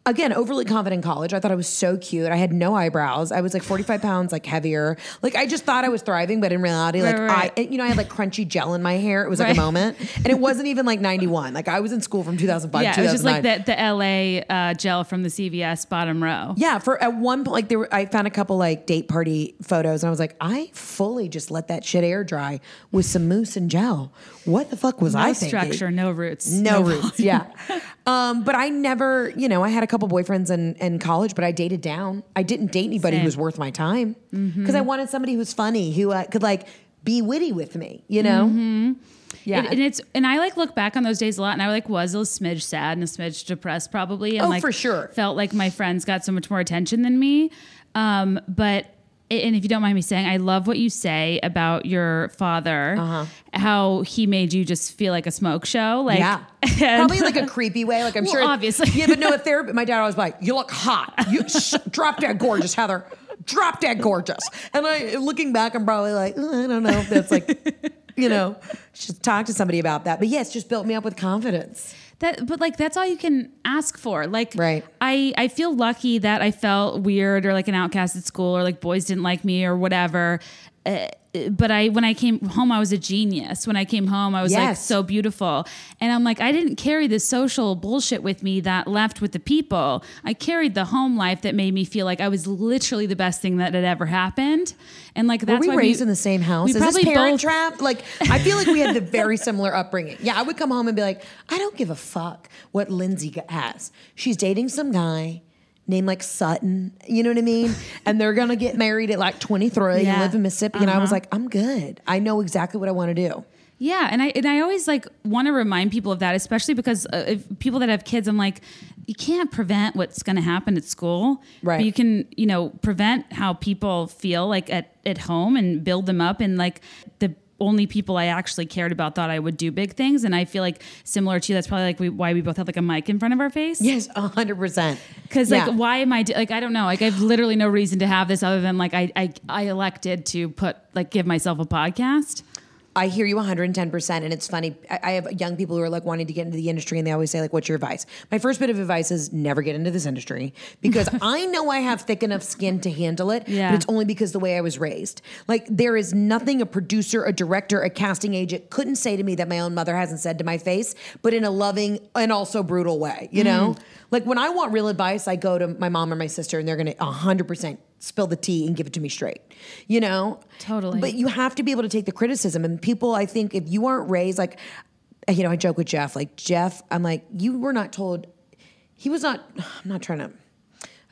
[SPEAKER 2] Again, overly confident in college. I thought I was so cute. I had no eyebrows. I was like 45 pounds, like heavier. Like I just thought I was thriving, but in reality, like
[SPEAKER 1] Right, right.
[SPEAKER 2] I, you know, I had like crunchy gel in my hair. It was like
[SPEAKER 1] Right.
[SPEAKER 2] a moment, and it wasn't even like 91. Like I was in school from 2005
[SPEAKER 1] Yeah,
[SPEAKER 2] to
[SPEAKER 1] it was just like
[SPEAKER 2] 2009.
[SPEAKER 1] the the LA uh, gel from the CVS bottom row.
[SPEAKER 2] Yeah, for at one point, like there, were, I found a couple like date party photos, and I was like, I fully just let that shit air dry with some mousse and gel. What the fuck was
[SPEAKER 1] No
[SPEAKER 2] I thinking?
[SPEAKER 1] structure, no roots,
[SPEAKER 2] no,
[SPEAKER 1] volume.
[SPEAKER 2] roots. Yeah, um, but I never, you know, I had a couple boyfriends in, in college, but I dated down. I didn't date anybody
[SPEAKER 1] Same.
[SPEAKER 2] who was worth my time because I wanted somebody who was funny, who uh, could like be witty with me. You know? Yeah,
[SPEAKER 1] And, and it's and I like look back on those days a lot, and I like was a smidge sad and a smidge depressed probably, and
[SPEAKER 2] Oh,
[SPEAKER 1] like
[SPEAKER 2] for sure.
[SPEAKER 1] felt like my friends got so much more attention than me. Um, but and if you don't mind me saying, I love what you say about your father,
[SPEAKER 2] Uh-huh.
[SPEAKER 1] how he made you just feel like a smoke show, like
[SPEAKER 2] yeah, probably like a creepy way. Like I'm
[SPEAKER 1] Well,
[SPEAKER 2] sure,
[SPEAKER 1] obviously.
[SPEAKER 2] Yeah, but no, a therapy. My dad always like, "You look hot. You sh- drop dead gorgeous, Heather. Drop dead gorgeous." And I, looking back, I'm probably like, "Uh, I don't know if that's like, you know, should talk to somebody about that. But yes, just built me up with confidence.
[SPEAKER 1] That but like that's all you can ask for like
[SPEAKER 2] Right.
[SPEAKER 1] i i feel lucky that i felt weird or like an outcast at school or like boys didn't like me or whatever uh, but I when I came home I was a genius. When I came home I was like so beautiful. And I'm like I didn't carry the social bullshit with me that left with the people. I carried the home life that made me feel like I was literally the best thing that had ever happened. And like that's
[SPEAKER 2] Were we
[SPEAKER 1] why
[SPEAKER 2] raised in the same house?
[SPEAKER 1] We
[SPEAKER 2] Is this
[SPEAKER 1] probably
[SPEAKER 2] parent
[SPEAKER 1] both
[SPEAKER 2] trap? Like, I feel like we had the very similar upbringing. Yeah, I would come home and be like, I don't give a fuck what Lindsay has. She's dating some guy named like Sutton. You know what I mean? And they're gonna get married at like 23 and live in Mississippi. And I was
[SPEAKER 1] Uh-huh.
[SPEAKER 2] like, I'm good. I know exactly what I want to do.
[SPEAKER 1] Yeah, and I and I always like want to remind people of that, especially because uh, if people that have kids, I'm like, you can't prevent what's going to happen at school,
[SPEAKER 2] Right.
[SPEAKER 1] But you can, you know, prevent how people feel like at at home and build them up. And like the only people I actually cared about thought I would do big things, and I feel like similar to you, that's probably like we, why we both have like a mic in front of our face.
[SPEAKER 2] Yes, 100%.
[SPEAKER 1] Because
[SPEAKER 2] Yeah.
[SPEAKER 1] like, why am I do- like I don't know. Like, I've literally no reason to have this other than like I I, I elected to put like give myself a podcast.
[SPEAKER 2] I hear you 110%. And it's funny. I, I have young people who are like wanting to get into the industry and they always say, like, what's your advice? My first bit of advice is never get into this industry because I know I have thick enough skin to handle it,
[SPEAKER 1] Yeah.
[SPEAKER 2] but it's only because the way I was raised. Like, there is nothing a producer, a director, a casting agent couldn't say to me that my own mother hasn't said to my face, but in a loving and also brutal way, you know? Mm. Like, when I want real advice, I go to my mom or my sister and they're going to 100% spill the tea and give it to me straight, you know?
[SPEAKER 1] Totally.
[SPEAKER 2] But you have to be able to take the criticism. And people, I think, if you aren't raised like, you know, I joke with Jeff, like Jeff, I'm like, you were not told. He was not. I'm not trying to.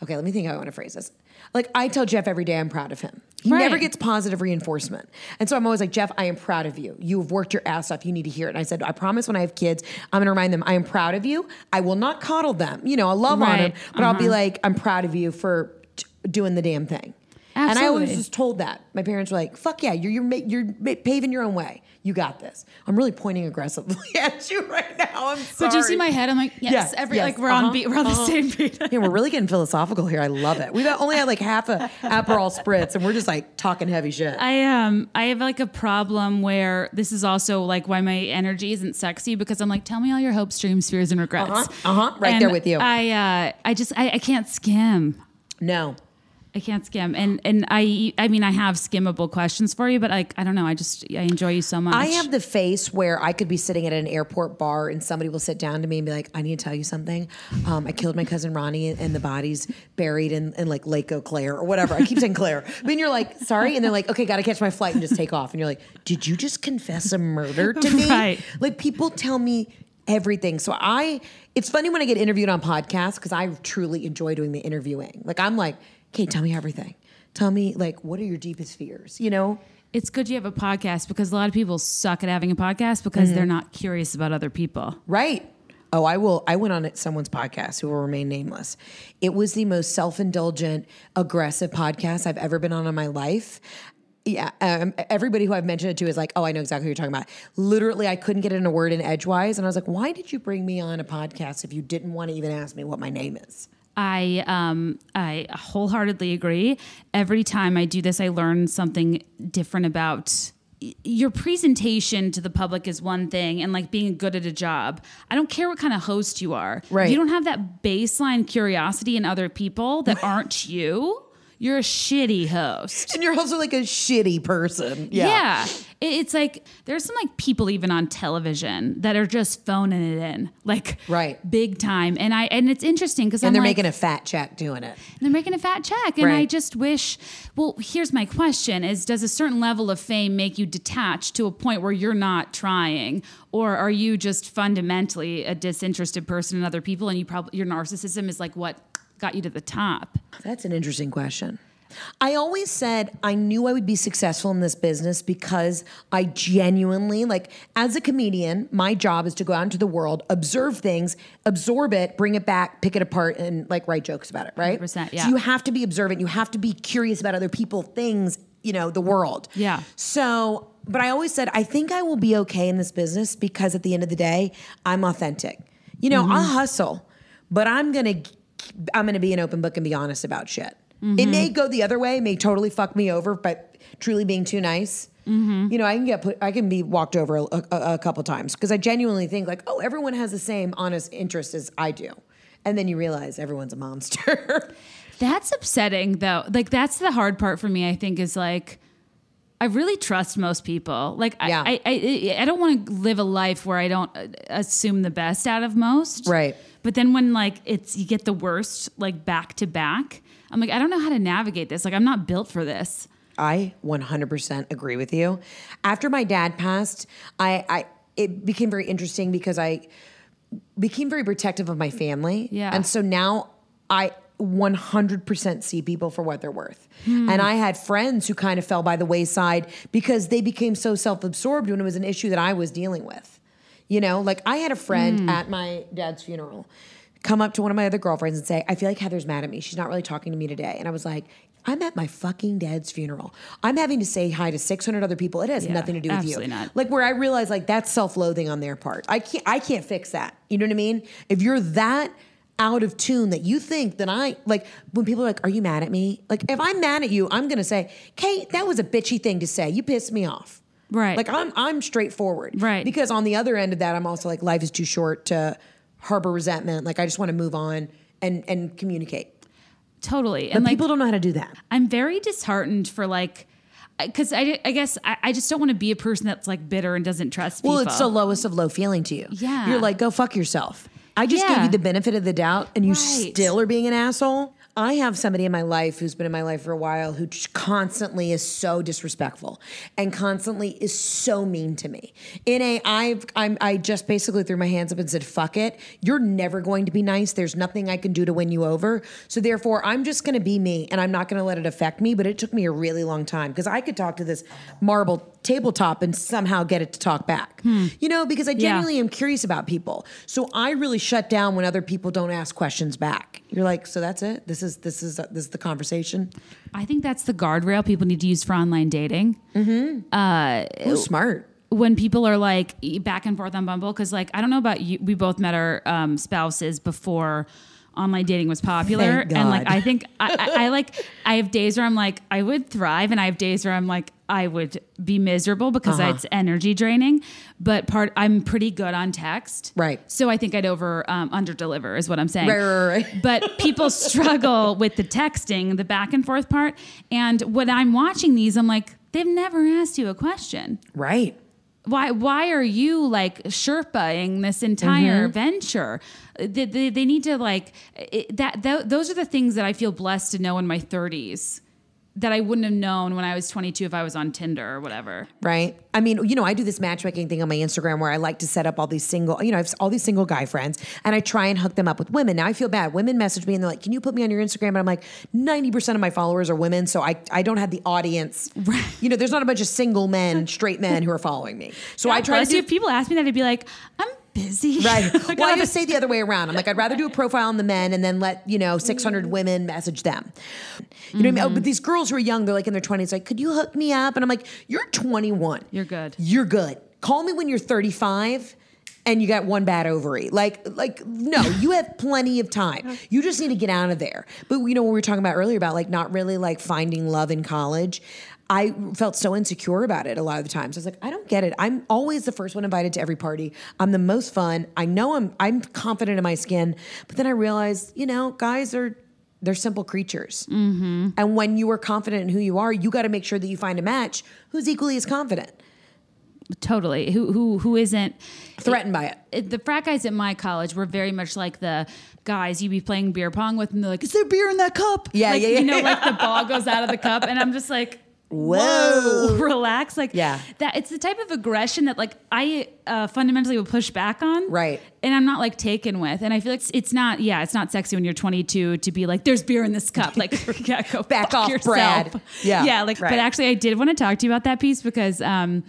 [SPEAKER 2] Okay, let me think how I want to phrase this. Like I tell Jeff every day, I'm proud of him. He
[SPEAKER 1] Right.
[SPEAKER 2] never gets positive reinforcement, and so I'm always like, Jeff, I am proud of you. You have worked your ass off. You need to hear it. And I said, I promise, when I have kids, I'm going to remind them, I am proud of you. I will not coddle them. You know, I'll love on them,
[SPEAKER 1] Right.
[SPEAKER 2] but I'll be uh-huh. like, I'm proud of you for doing the damn thing. And I always
[SPEAKER 1] Absolutely.
[SPEAKER 2] was told that. My parents were like, "Fuck yeah, you're you're ma- you're ma- paving your own way. You got this." I'm really pointing aggressively at you right now. I'm sorry.
[SPEAKER 1] But do you see my head? I'm like, yes,
[SPEAKER 2] Yes,
[SPEAKER 1] every
[SPEAKER 2] yes,
[SPEAKER 1] like we're
[SPEAKER 2] uh-huh,
[SPEAKER 1] on beat, we're on the
[SPEAKER 2] uh-huh.
[SPEAKER 1] same beat.
[SPEAKER 2] Yeah, we're really getting philosophical here. I love it. We've only had like half a Aperol spritz, and we're just like talking heavy shit.
[SPEAKER 1] I um I have like a problem where this is also like why my energy isn't sexy because I'm like, tell me all your hopes, dreams, fears, and regrets.
[SPEAKER 2] Uh-huh, uh-huh, right
[SPEAKER 1] And
[SPEAKER 2] there with you.
[SPEAKER 1] I uh I just I, I can't skim.
[SPEAKER 2] no,
[SPEAKER 1] I can't skim, and and I I mean I have skimmable questions for you, but like I don't know, I just I enjoy you so much.
[SPEAKER 2] I have the face where I could be sitting at an airport bar and somebody will sit down to me and be like, I need to tell you something. Um, I killed my cousin Ronnie and the body's buried in, in like Lake Eau Claire or whatever. I keep saying Claire. But then you're like, sorry. And they're like, okay, got to catch my flight and just take off. And you're like, did you just confess a murder to me?
[SPEAKER 1] Right.
[SPEAKER 2] Like people tell me everything. So I, it's funny when I get interviewed on podcasts because I truly enjoy doing the interviewing. Like I'm like, okay, tell me everything. Tell me like, what are your deepest fears? You know?
[SPEAKER 1] it's good you have a podcast because a lot of people suck at having a podcast because
[SPEAKER 2] Mm-hmm.
[SPEAKER 1] they're not curious about other people.
[SPEAKER 2] Right. Oh, I will. I went on someone's podcast who will remain nameless. It was the most self indulgent, aggressive podcast I've ever been on in my life. Yeah, um, everybody who I've mentioned it to is like, oh, I know exactly what you're talking about. Literally, I couldn't get in a word in edgewise, and I was like, why did you bring me on a podcast if you didn't want to even ask me what my name is?
[SPEAKER 1] I um I wholeheartedly agree. Every time I do this, I learn something different about your presentation to the public is one thing and like being good at a job. I don't care what kind of host you are.
[SPEAKER 2] Right.
[SPEAKER 1] If you don't have that baseline curiosity in other people that aren't you, you're a shitty host.
[SPEAKER 2] And you're also like a shitty person.
[SPEAKER 1] Yeah. It- It's like there's some like people even on television that are just phoning it in, like
[SPEAKER 2] Right.
[SPEAKER 1] big time. And I and it's interesting because
[SPEAKER 2] And they're
[SPEAKER 1] like,
[SPEAKER 2] making a fat check doing it.
[SPEAKER 1] they're making a fat check. And I just wish, well, here's my question is does a certain level of fame make you detached to a point where you're not trying? Or are you just fundamentally a disinterested person in other people and you probably your narcissism is like what got you to the top?
[SPEAKER 2] That's an interesting question. I always said I knew I would be successful in this business because I genuinely, like, as a comedian, my job is to go out into the world, observe things, absorb it, bring it back, pick it apart, and like write jokes about it, right?
[SPEAKER 1] 100%, yeah.
[SPEAKER 2] So you have to be observant. You have to be curious about other people, things, you know, the world.
[SPEAKER 1] Yeah.
[SPEAKER 2] So, but I always said, I think I will be okay in this business because at the end of the day, I'm authentic. You know, I'll mm-hmm. hustle, but I'm gonna, I'm gonna be an open book and be honest about shit. It may go the other way, may totally fuck me over, but truly being too nice. You know, I can get put, I can be walked over a, a, a couple times because I genuinely think like, oh, everyone has the same honest interest as I do, and then you realize everyone's a monster.
[SPEAKER 1] That's upsetting though. Like that's the hard part for me, I think, is like I really trust most people. Like I,
[SPEAKER 2] Yeah.
[SPEAKER 1] I, I, I don't want to live a life where I don't uh, assume the best out of most.
[SPEAKER 2] Right.
[SPEAKER 1] But then when like it's you get the worst like back to back, I'm like I don't know how to navigate this. Like I'm not built for this.
[SPEAKER 2] I 100% agree with you. After my dad passed, I, I it became very interesting because I became very protective of my family.
[SPEAKER 1] Yeah.
[SPEAKER 2] And so now I 100% see people for what they're worth. Hmm. And I had friends who kind of fell by the wayside because they became so self-absorbed when it was an issue that I was dealing with. You know, like I had a friend mm. at my dad's funeral come up to one of my other girlfriends and say, I feel like Heather's mad at me. She's not really talking to me today. And I was like, I'm at my fucking dad's funeral. I'm having to say hi to 600 other people. It has
[SPEAKER 1] Yeah,
[SPEAKER 2] nothing to do with you.
[SPEAKER 1] not.
[SPEAKER 2] Like where I realize like that's self-loathing on their part. I can't I can't fix that. You know what I mean? If you're that out of tune that you think that I like when people are like, Are you mad at me? Like if I'm mad at you, I'm gonna say, Kate, that was a bitchy thing to say. You pissed me off.
[SPEAKER 1] Right.
[SPEAKER 2] Like I'm I'm straightforward.
[SPEAKER 1] Right.
[SPEAKER 2] Because on the other end of that, I'm also like life is too short to harbor resentment. Like I just want to move on and and communicate.
[SPEAKER 1] Totally.
[SPEAKER 2] But
[SPEAKER 1] And like
[SPEAKER 2] people don't know how to do that.
[SPEAKER 1] I'm very disheartened for like because I, I guess I, I just don't want to be a person that's like bitter and doesn't trust people.
[SPEAKER 2] Well, it's the lowest of low feeling to you.
[SPEAKER 1] Yeah.
[SPEAKER 2] You're like, go fuck yourself. I just gave you the benefit of the doubt and you
[SPEAKER 1] Right.
[SPEAKER 2] still are being an asshole. I have somebody in my life who's been in my life for a while who constantly is so disrespectful and constantly is so mean to me. In a, I've, I'm, I just basically threw my hands up and said, fuck it. You're never going to be nice. There's nothing I can do to win you over. So therefore, I'm just going to be me and I'm not going to let it affect me. But it took me a really long time because I could talk to this marble tabletop and somehow get it to talk back. Hmm. You know, because I genuinely am curious about people. So I really shut down when other people don't ask questions back. You're like, so that's it. This is this is this is the conversation.
[SPEAKER 1] I think that's the guardrail people need to use for online dating.
[SPEAKER 2] Oh, smart.
[SPEAKER 1] when people are like back and forth on Bumble, because like I don't know about you, we both met our um, spouses before online dating was popular, and like I think I, I, I like I have days where I'm like I would thrive, and I have days where I'm like I would be miserable because
[SPEAKER 2] Uh-huh.
[SPEAKER 1] it's energy draining. But part I'm pretty good on text,
[SPEAKER 2] Right.
[SPEAKER 1] So I think I'd over um, under deliver is what I'm saying,
[SPEAKER 2] Right, right, right.
[SPEAKER 1] but people struggle with the texting, the back and forth part. And when I'm watching these, I'm like, they've never asked you a question
[SPEAKER 2] Right.
[SPEAKER 1] Why why are you like sherpaing this entire
[SPEAKER 2] Mm-hmm.
[SPEAKER 1] venture they, they, they need to like it, that th- those are the things that i feel blessed to know in my 30s that i wouldn't have known when i was 22 if i was on tinder or whatever
[SPEAKER 2] Right. I mean, you know, I do this matchmaking thing on my Instagram where I like to set up all these single, you know, I have all these single guy friends and I try and hook them up with women. Now I feel bad. Women message me and they're like, can you put me on your Instagram? And I'm like, 90% of my followers are women. So I, I don't have the audience. Right. You know, there's not a bunch of single men, straight men who are following me. So I try to do
[SPEAKER 1] if people ask me that i'd be like i'm busy
[SPEAKER 2] Right.
[SPEAKER 1] Like,
[SPEAKER 2] well, I just say the other way around. I'm like, I'd rather do a profile on the men and then let, you know, 600 women message them. You know what I mean? Oh, but mm-hmm. these girls who are young, they're like in their 20s, like, could you hook me up? And I'm like, you're 21.
[SPEAKER 1] You're good.
[SPEAKER 2] You're good. Call me when you're 35 and you got one bad ovary. Like, like, no, you have plenty of time. You just need to get out of there. But you know, what we were talking about earlier about like not really like finding love in college. I felt so insecure about it a lot of the times. I was like, I don't get it. I'm always the first one invited to every party. I'm the most fun. I know I'm I'm confident in my skin, but then I realized, you know, guys are they're simple creatures. Mm-hmm. And when you are confident in who you are, you got to make sure that you find a match who's equally as confident,
[SPEAKER 1] totally who who who isn't
[SPEAKER 2] threatened by it.
[SPEAKER 1] it- the frat guys at my college were very much like the guys you'd be playing beer pong with, and they're like, "Is there beer in that cup?"
[SPEAKER 2] Yeah,
[SPEAKER 1] like,
[SPEAKER 2] yeah, yeah.
[SPEAKER 1] You know, like the ball goes out of the cup, and I'm just like,
[SPEAKER 2] Whoa.
[SPEAKER 1] "Whoa, relax!" Like,
[SPEAKER 2] Yeah.
[SPEAKER 1] that. It's the type of aggression that like I uh, fundamentally would push back on,
[SPEAKER 2] Right.
[SPEAKER 1] And I'm not like taken with, and I feel like it's, it's not. Yeah, it's not sexy when you're 22 to be like, "There's beer in this cup." Like, yeah, go
[SPEAKER 2] Back off,
[SPEAKER 1] yourself.
[SPEAKER 2] Brad. Yeah,
[SPEAKER 1] yeah. Like,
[SPEAKER 2] right.
[SPEAKER 1] but actually, I did want to talk to you about that piece because. um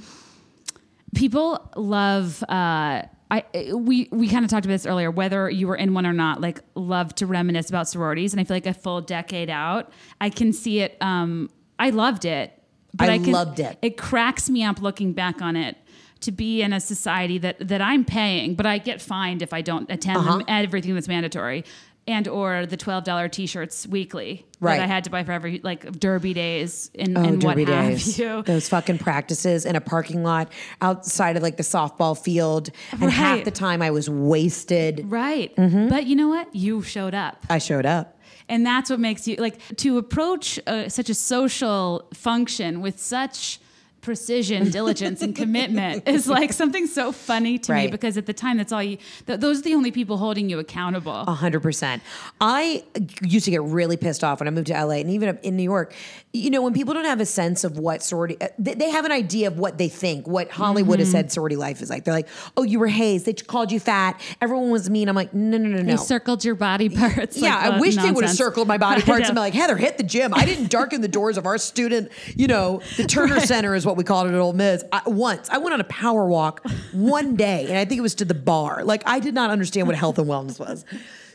[SPEAKER 1] people love uh I we we kind of talked about this earlier whether you were in one or not like love to reminisce about sororities and I feel like a full decade out I can see it um I loved it
[SPEAKER 2] I
[SPEAKER 1] can,
[SPEAKER 2] loved it.
[SPEAKER 1] it cracks me up looking back on it to be in a society that that I'm paying but I get fined if I don't attend
[SPEAKER 2] Uh-huh.
[SPEAKER 1] them, everything that's mandatory and or the $12 t-shirts weekly
[SPEAKER 2] Right.
[SPEAKER 1] that I had to buy for every like derby days and,
[SPEAKER 2] Oh,
[SPEAKER 1] and what
[SPEAKER 2] derby
[SPEAKER 1] have you
[SPEAKER 2] Those fucking practices in a parking lot outside of like the softball field. And half the time I was wasted.
[SPEAKER 1] right
[SPEAKER 2] Mm-hmm.
[SPEAKER 1] but you know what you showed up
[SPEAKER 2] I showed up.
[SPEAKER 1] And that's what makes you like to approach uh, such a social function with such precision diligence and commitment is like something so funny to me because at the time that's all you th- those are the only people holding you accountable
[SPEAKER 2] A hundred percent. I used to get really pissed off when I moved to LA and even up in New York. You know, when people don't have a sense of what sorority, uh, they, have an idea of what they think, what Hollywood has said sorority life is like. They're like, oh, you were hazed. They called you fat. Everyone was mean. I'm like, no, no, no, no.
[SPEAKER 1] they circled your body parts
[SPEAKER 2] Yeah,
[SPEAKER 1] like,
[SPEAKER 2] I wish they would have circled my body parts and be like, Heather, hit the gym. I didn't darken the doors of our student, you know, the Turner Center is what we called it at Ole Miss. I, once I went on a power walk one day, and I think it was to the bar. Like I did not understand what health and wellness was.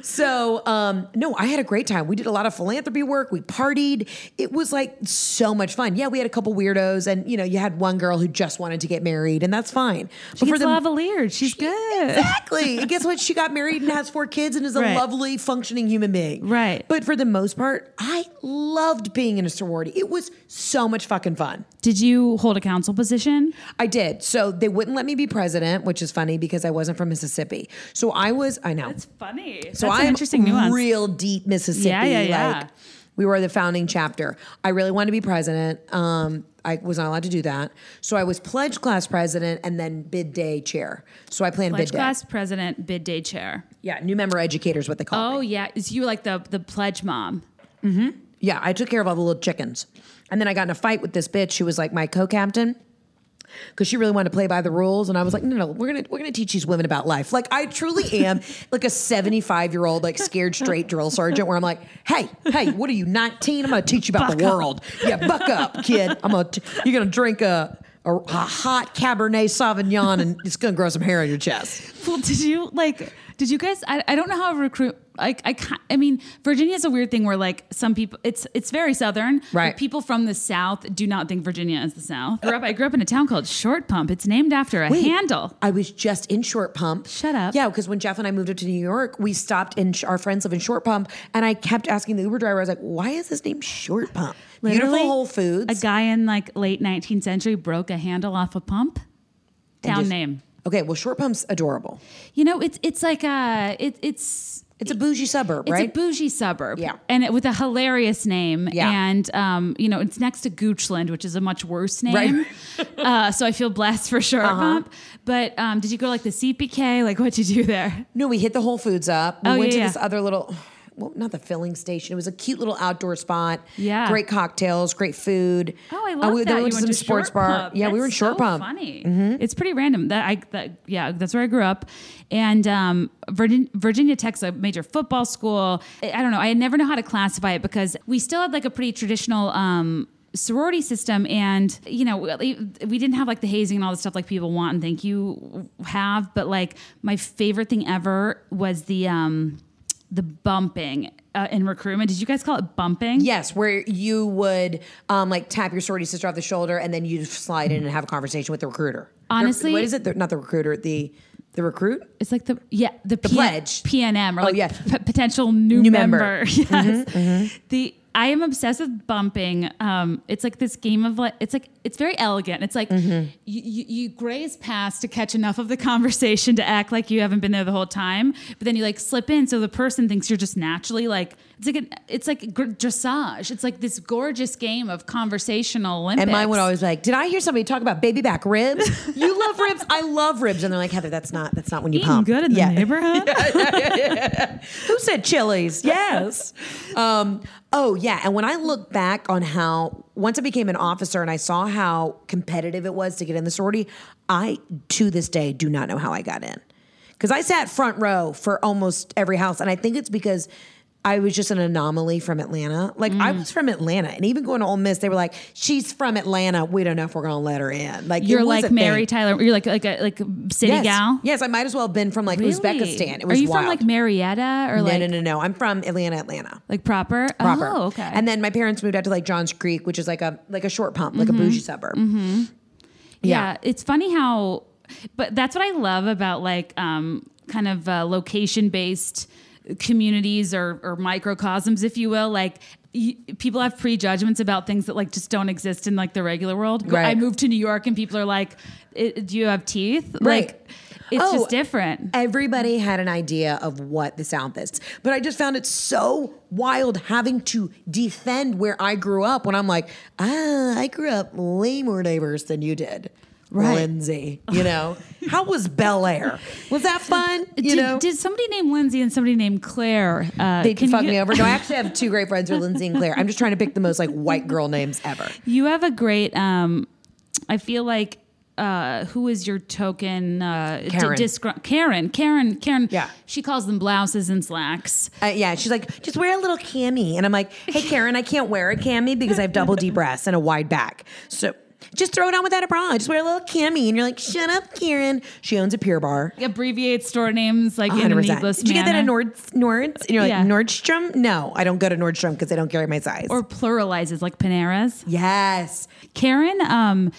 [SPEAKER 2] So um, no, I had a great time. We did a lot of philanthropy work. We partied. It was like so much fun. Yeah, we had a couple weirdos, and you know, you had one girl who just wanted to get married, and that's fine.
[SPEAKER 1] She gets lavalier. She's good.
[SPEAKER 2] Exactly. and guess what? She got married and has four kids and is a
[SPEAKER 1] Right.
[SPEAKER 2] lovely, functioning human being.
[SPEAKER 1] Right.
[SPEAKER 2] But for the most part, I loved being in a sorority. It was so much fucking fun.
[SPEAKER 1] Did you hold a council position?
[SPEAKER 2] I did. So they wouldn't let me be president, which is funny because I wasn't from Mississippi. So I was, I know.
[SPEAKER 1] That's funny.
[SPEAKER 2] So
[SPEAKER 1] That's
[SPEAKER 2] I'm
[SPEAKER 1] an interesting nuance.
[SPEAKER 2] real deep Mississippi.
[SPEAKER 1] Yeah, yeah, yeah.
[SPEAKER 2] Like we were the founding chapter. I really wanted to be president. Um, I was not allowed to do that. So I was pledge class president and then bid day chair. So I planned
[SPEAKER 1] Pledge
[SPEAKER 2] bid day.
[SPEAKER 1] class president, bid day chair.
[SPEAKER 2] Yeah, new member educator is what they call
[SPEAKER 1] Oh
[SPEAKER 2] me.
[SPEAKER 1] yeah, is you were like the the pledge mom? Mm-hmm.
[SPEAKER 2] Yeah, I took care of all the little chickens. And then I got in a fight with this bitch who was like my co-captain. Because she really wanted to play by the rules, and I was like, "No, no, we're gonna we're gonna teach these women about life." Like I truly am like a seventy five year old like scared straight drill sergeant, where I'm like, "Hey, hey, what are you nineteen? I'm gonna teach you about the world. Yeah, buck up, kid. I'm gonna t- you're gonna drink a, a a hot Cabernet Sauvignon, and it's gonna grow some hair on your chest."
[SPEAKER 1] Well, did you like? Did you guys? I, I don't know how recruit. Like I, ca- I mean, Virginia is a weird thing where like some people, it's it's very southern. but
[SPEAKER 2] Right.
[SPEAKER 1] people from the south do not think Virginia is the south. I grew up, I grew up in a town called Short Pump. It's named after a
[SPEAKER 2] Wait,
[SPEAKER 1] handle.
[SPEAKER 2] I was just in Short Pump.
[SPEAKER 1] Shut up.
[SPEAKER 2] Yeah, because when Jeff and I moved up to New York, we stopped in our friends live in Short Pump, and I kept asking the Uber driver. I was like, "Why is this name Short Pump? Beautiful Whole Foods."
[SPEAKER 1] A guy in like late 19th century broke a handle off a pump. Town
[SPEAKER 2] just-
[SPEAKER 1] name.
[SPEAKER 2] Okay, well, Short Pump's adorable.
[SPEAKER 1] You know, it's it's like a it, it's
[SPEAKER 2] It's a bougie suburb,
[SPEAKER 1] It's
[SPEAKER 2] right?
[SPEAKER 1] a bougie suburb.
[SPEAKER 2] Yeah.
[SPEAKER 1] And it, with a hilarious name.
[SPEAKER 2] Yeah.
[SPEAKER 1] And, um, you know, it's next to Goochland, which is a much worse name.
[SPEAKER 2] Right. Uh-huh.
[SPEAKER 1] uh, so I feel blessed for Short Pump. But um, did you go like the CPK? Like, what'd you do there?
[SPEAKER 2] no, we hit the Whole Foods up. We
[SPEAKER 1] Oh,
[SPEAKER 2] went
[SPEAKER 1] yeah,
[SPEAKER 2] to this other little. Well, not the filling station. It was a cute little outdoor spot.
[SPEAKER 1] Yeah.
[SPEAKER 2] Great cocktails, great food.
[SPEAKER 1] Oh, I
[SPEAKER 2] Uh,
[SPEAKER 1] love
[SPEAKER 2] we,
[SPEAKER 1] that.
[SPEAKER 2] Then we
[SPEAKER 1] you
[SPEAKER 2] went to some sports bar.
[SPEAKER 1] Pump.
[SPEAKER 2] Yeah, we were in Short
[SPEAKER 1] so
[SPEAKER 2] Pump. Mm-hmm.
[SPEAKER 1] Funny. It's pretty random. That I that yeah, that's where I grew up. And um, Virgin, Virginia Tech's a major football school. I I don't know. I never know how to classify it because we still had like a pretty traditional. Um, sorority system and you know we we didn't have like the hazing and all the stuff like people want and think you have but like my favorite thing ever was the um the bumping uh, in recruitment did you guys call it bumping
[SPEAKER 2] Yes, where you would um, like tap your sorority sister off the shoulder, and then you slide in and have a conversation with the recruiter.
[SPEAKER 1] Honestly-
[SPEAKER 2] The- what is it? The, not the recruiter. The the recruit.
[SPEAKER 1] It's like the yeah the, P-
[SPEAKER 2] pledge.
[SPEAKER 1] PNM or
[SPEAKER 2] Oh,
[SPEAKER 1] like
[SPEAKER 2] yeah.
[SPEAKER 1] p- potential new,
[SPEAKER 2] New
[SPEAKER 1] member.
[SPEAKER 2] member. Mm-hmm,
[SPEAKER 1] Yes. The I am obsessed with bumping. Um, it's like this game of like it's like it's very elegant. It's like
[SPEAKER 2] Mm-hmm.
[SPEAKER 1] you, you you graze past to catch enough of the conversation to act like you haven't been there the whole time, but then you like slip in so the person thinks you're just naturally like it's like an, it's like dressage. It's like this gorgeous game of conversational Olympics.
[SPEAKER 2] And mine would always be like, "Did I hear somebody talk about baby back ribs? you love ribs. I love ribs." And they're like, "Heather, that's not that's not when you
[SPEAKER 1] Eating
[SPEAKER 2] pump."
[SPEAKER 1] good in the
[SPEAKER 2] Yeah.
[SPEAKER 1] neighborhood.
[SPEAKER 2] Who said chilies? Yes. um, oh, yeah. And when I look back on how, once I became an officer and I saw how competitive it was to get in the sorority, I, to this day, do not know how I got in. Because I sat front row for almost every house. And I think it's because I was just an anomaly from Atlanta. Like, I
[SPEAKER 1] Mm.
[SPEAKER 2] was from Atlanta. And even going to Ole Miss, they were like, she's from Atlanta. We don't know if we're going to let her in. Like,
[SPEAKER 1] You're like
[SPEAKER 2] a thing.
[SPEAKER 1] Mary Tyler. You're like like a like city
[SPEAKER 2] Yes.
[SPEAKER 1] gal.
[SPEAKER 2] Yes, I might as well have been from like
[SPEAKER 1] Really?
[SPEAKER 2] Uzbekistan. It was
[SPEAKER 1] Are you
[SPEAKER 2] wild.
[SPEAKER 1] from like Marietta or
[SPEAKER 2] No,
[SPEAKER 1] like
[SPEAKER 2] no, no, no. I'm from Atlanta, Atlanta.
[SPEAKER 1] like proper?
[SPEAKER 2] Proper.
[SPEAKER 1] Oh, okay.
[SPEAKER 2] And then my parents moved out to like Johns Creek, which is like a like a short pump, like
[SPEAKER 1] Mm-hmm.
[SPEAKER 2] a bougie suburb.
[SPEAKER 1] yeah. it's funny how, but that's what I love about like um, kind of uh, location based communities or, or microcosms, if you will. Like y- people have prejudgments about things that like just don't exist in like the regular world.
[SPEAKER 2] Right.
[SPEAKER 1] I moved to New York and people are like, "Do you have teeth?"
[SPEAKER 2] Right.
[SPEAKER 1] Like it's
[SPEAKER 2] Oh,
[SPEAKER 1] just different.
[SPEAKER 2] Everybody had an idea of what the South is, but I just found it so wild having to defend where I grew up when I'm like, ah, I grew up way more diverse than you did.
[SPEAKER 1] Right.
[SPEAKER 2] Lindsay, you know, how was Bel Air? Was that fun? You
[SPEAKER 1] did,
[SPEAKER 2] know,
[SPEAKER 1] did somebody named Lindsay and somebody named Claire? Uh,
[SPEAKER 2] they
[SPEAKER 1] can
[SPEAKER 2] fuck
[SPEAKER 1] you-
[SPEAKER 2] me over. No, I actually have two great friends who are Lindsay and Claire. I'm just trying to pick the most like white girl names ever.
[SPEAKER 1] You have a great. Um, I feel like. Uh, who is your token? Uh, d-
[SPEAKER 2] Karen.
[SPEAKER 1] disgr- Karen. Karen. Karen.
[SPEAKER 2] Yeah.
[SPEAKER 1] She calls them blouses and slacks.
[SPEAKER 2] Uh, yeah, she's like, just wear a little cami. And I'm like, hey, Karen, I can't wear a cami because I have double D breasts and a wide back. So Just throw it on without a bra. Just wear a little cami, and you're like, shut up, Karen. She owns a Pure Barre.
[SPEAKER 1] Abbreviate store names like in a
[SPEAKER 2] 100%.
[SPEAKER 1] needless
[SPEAKER 2] Did you get that at. Nord's? Nord's? And you're like,
[SPEAKER 1] Yeah.
[SPEAKER 2] Nordstrom? No, I don't go to Nordstrom because they don't carry my size.
[SPEAKER 1] or pluralizes like Panera's.
[SPEAKER 2] yes.
[SPEAKER 1] Karen, um,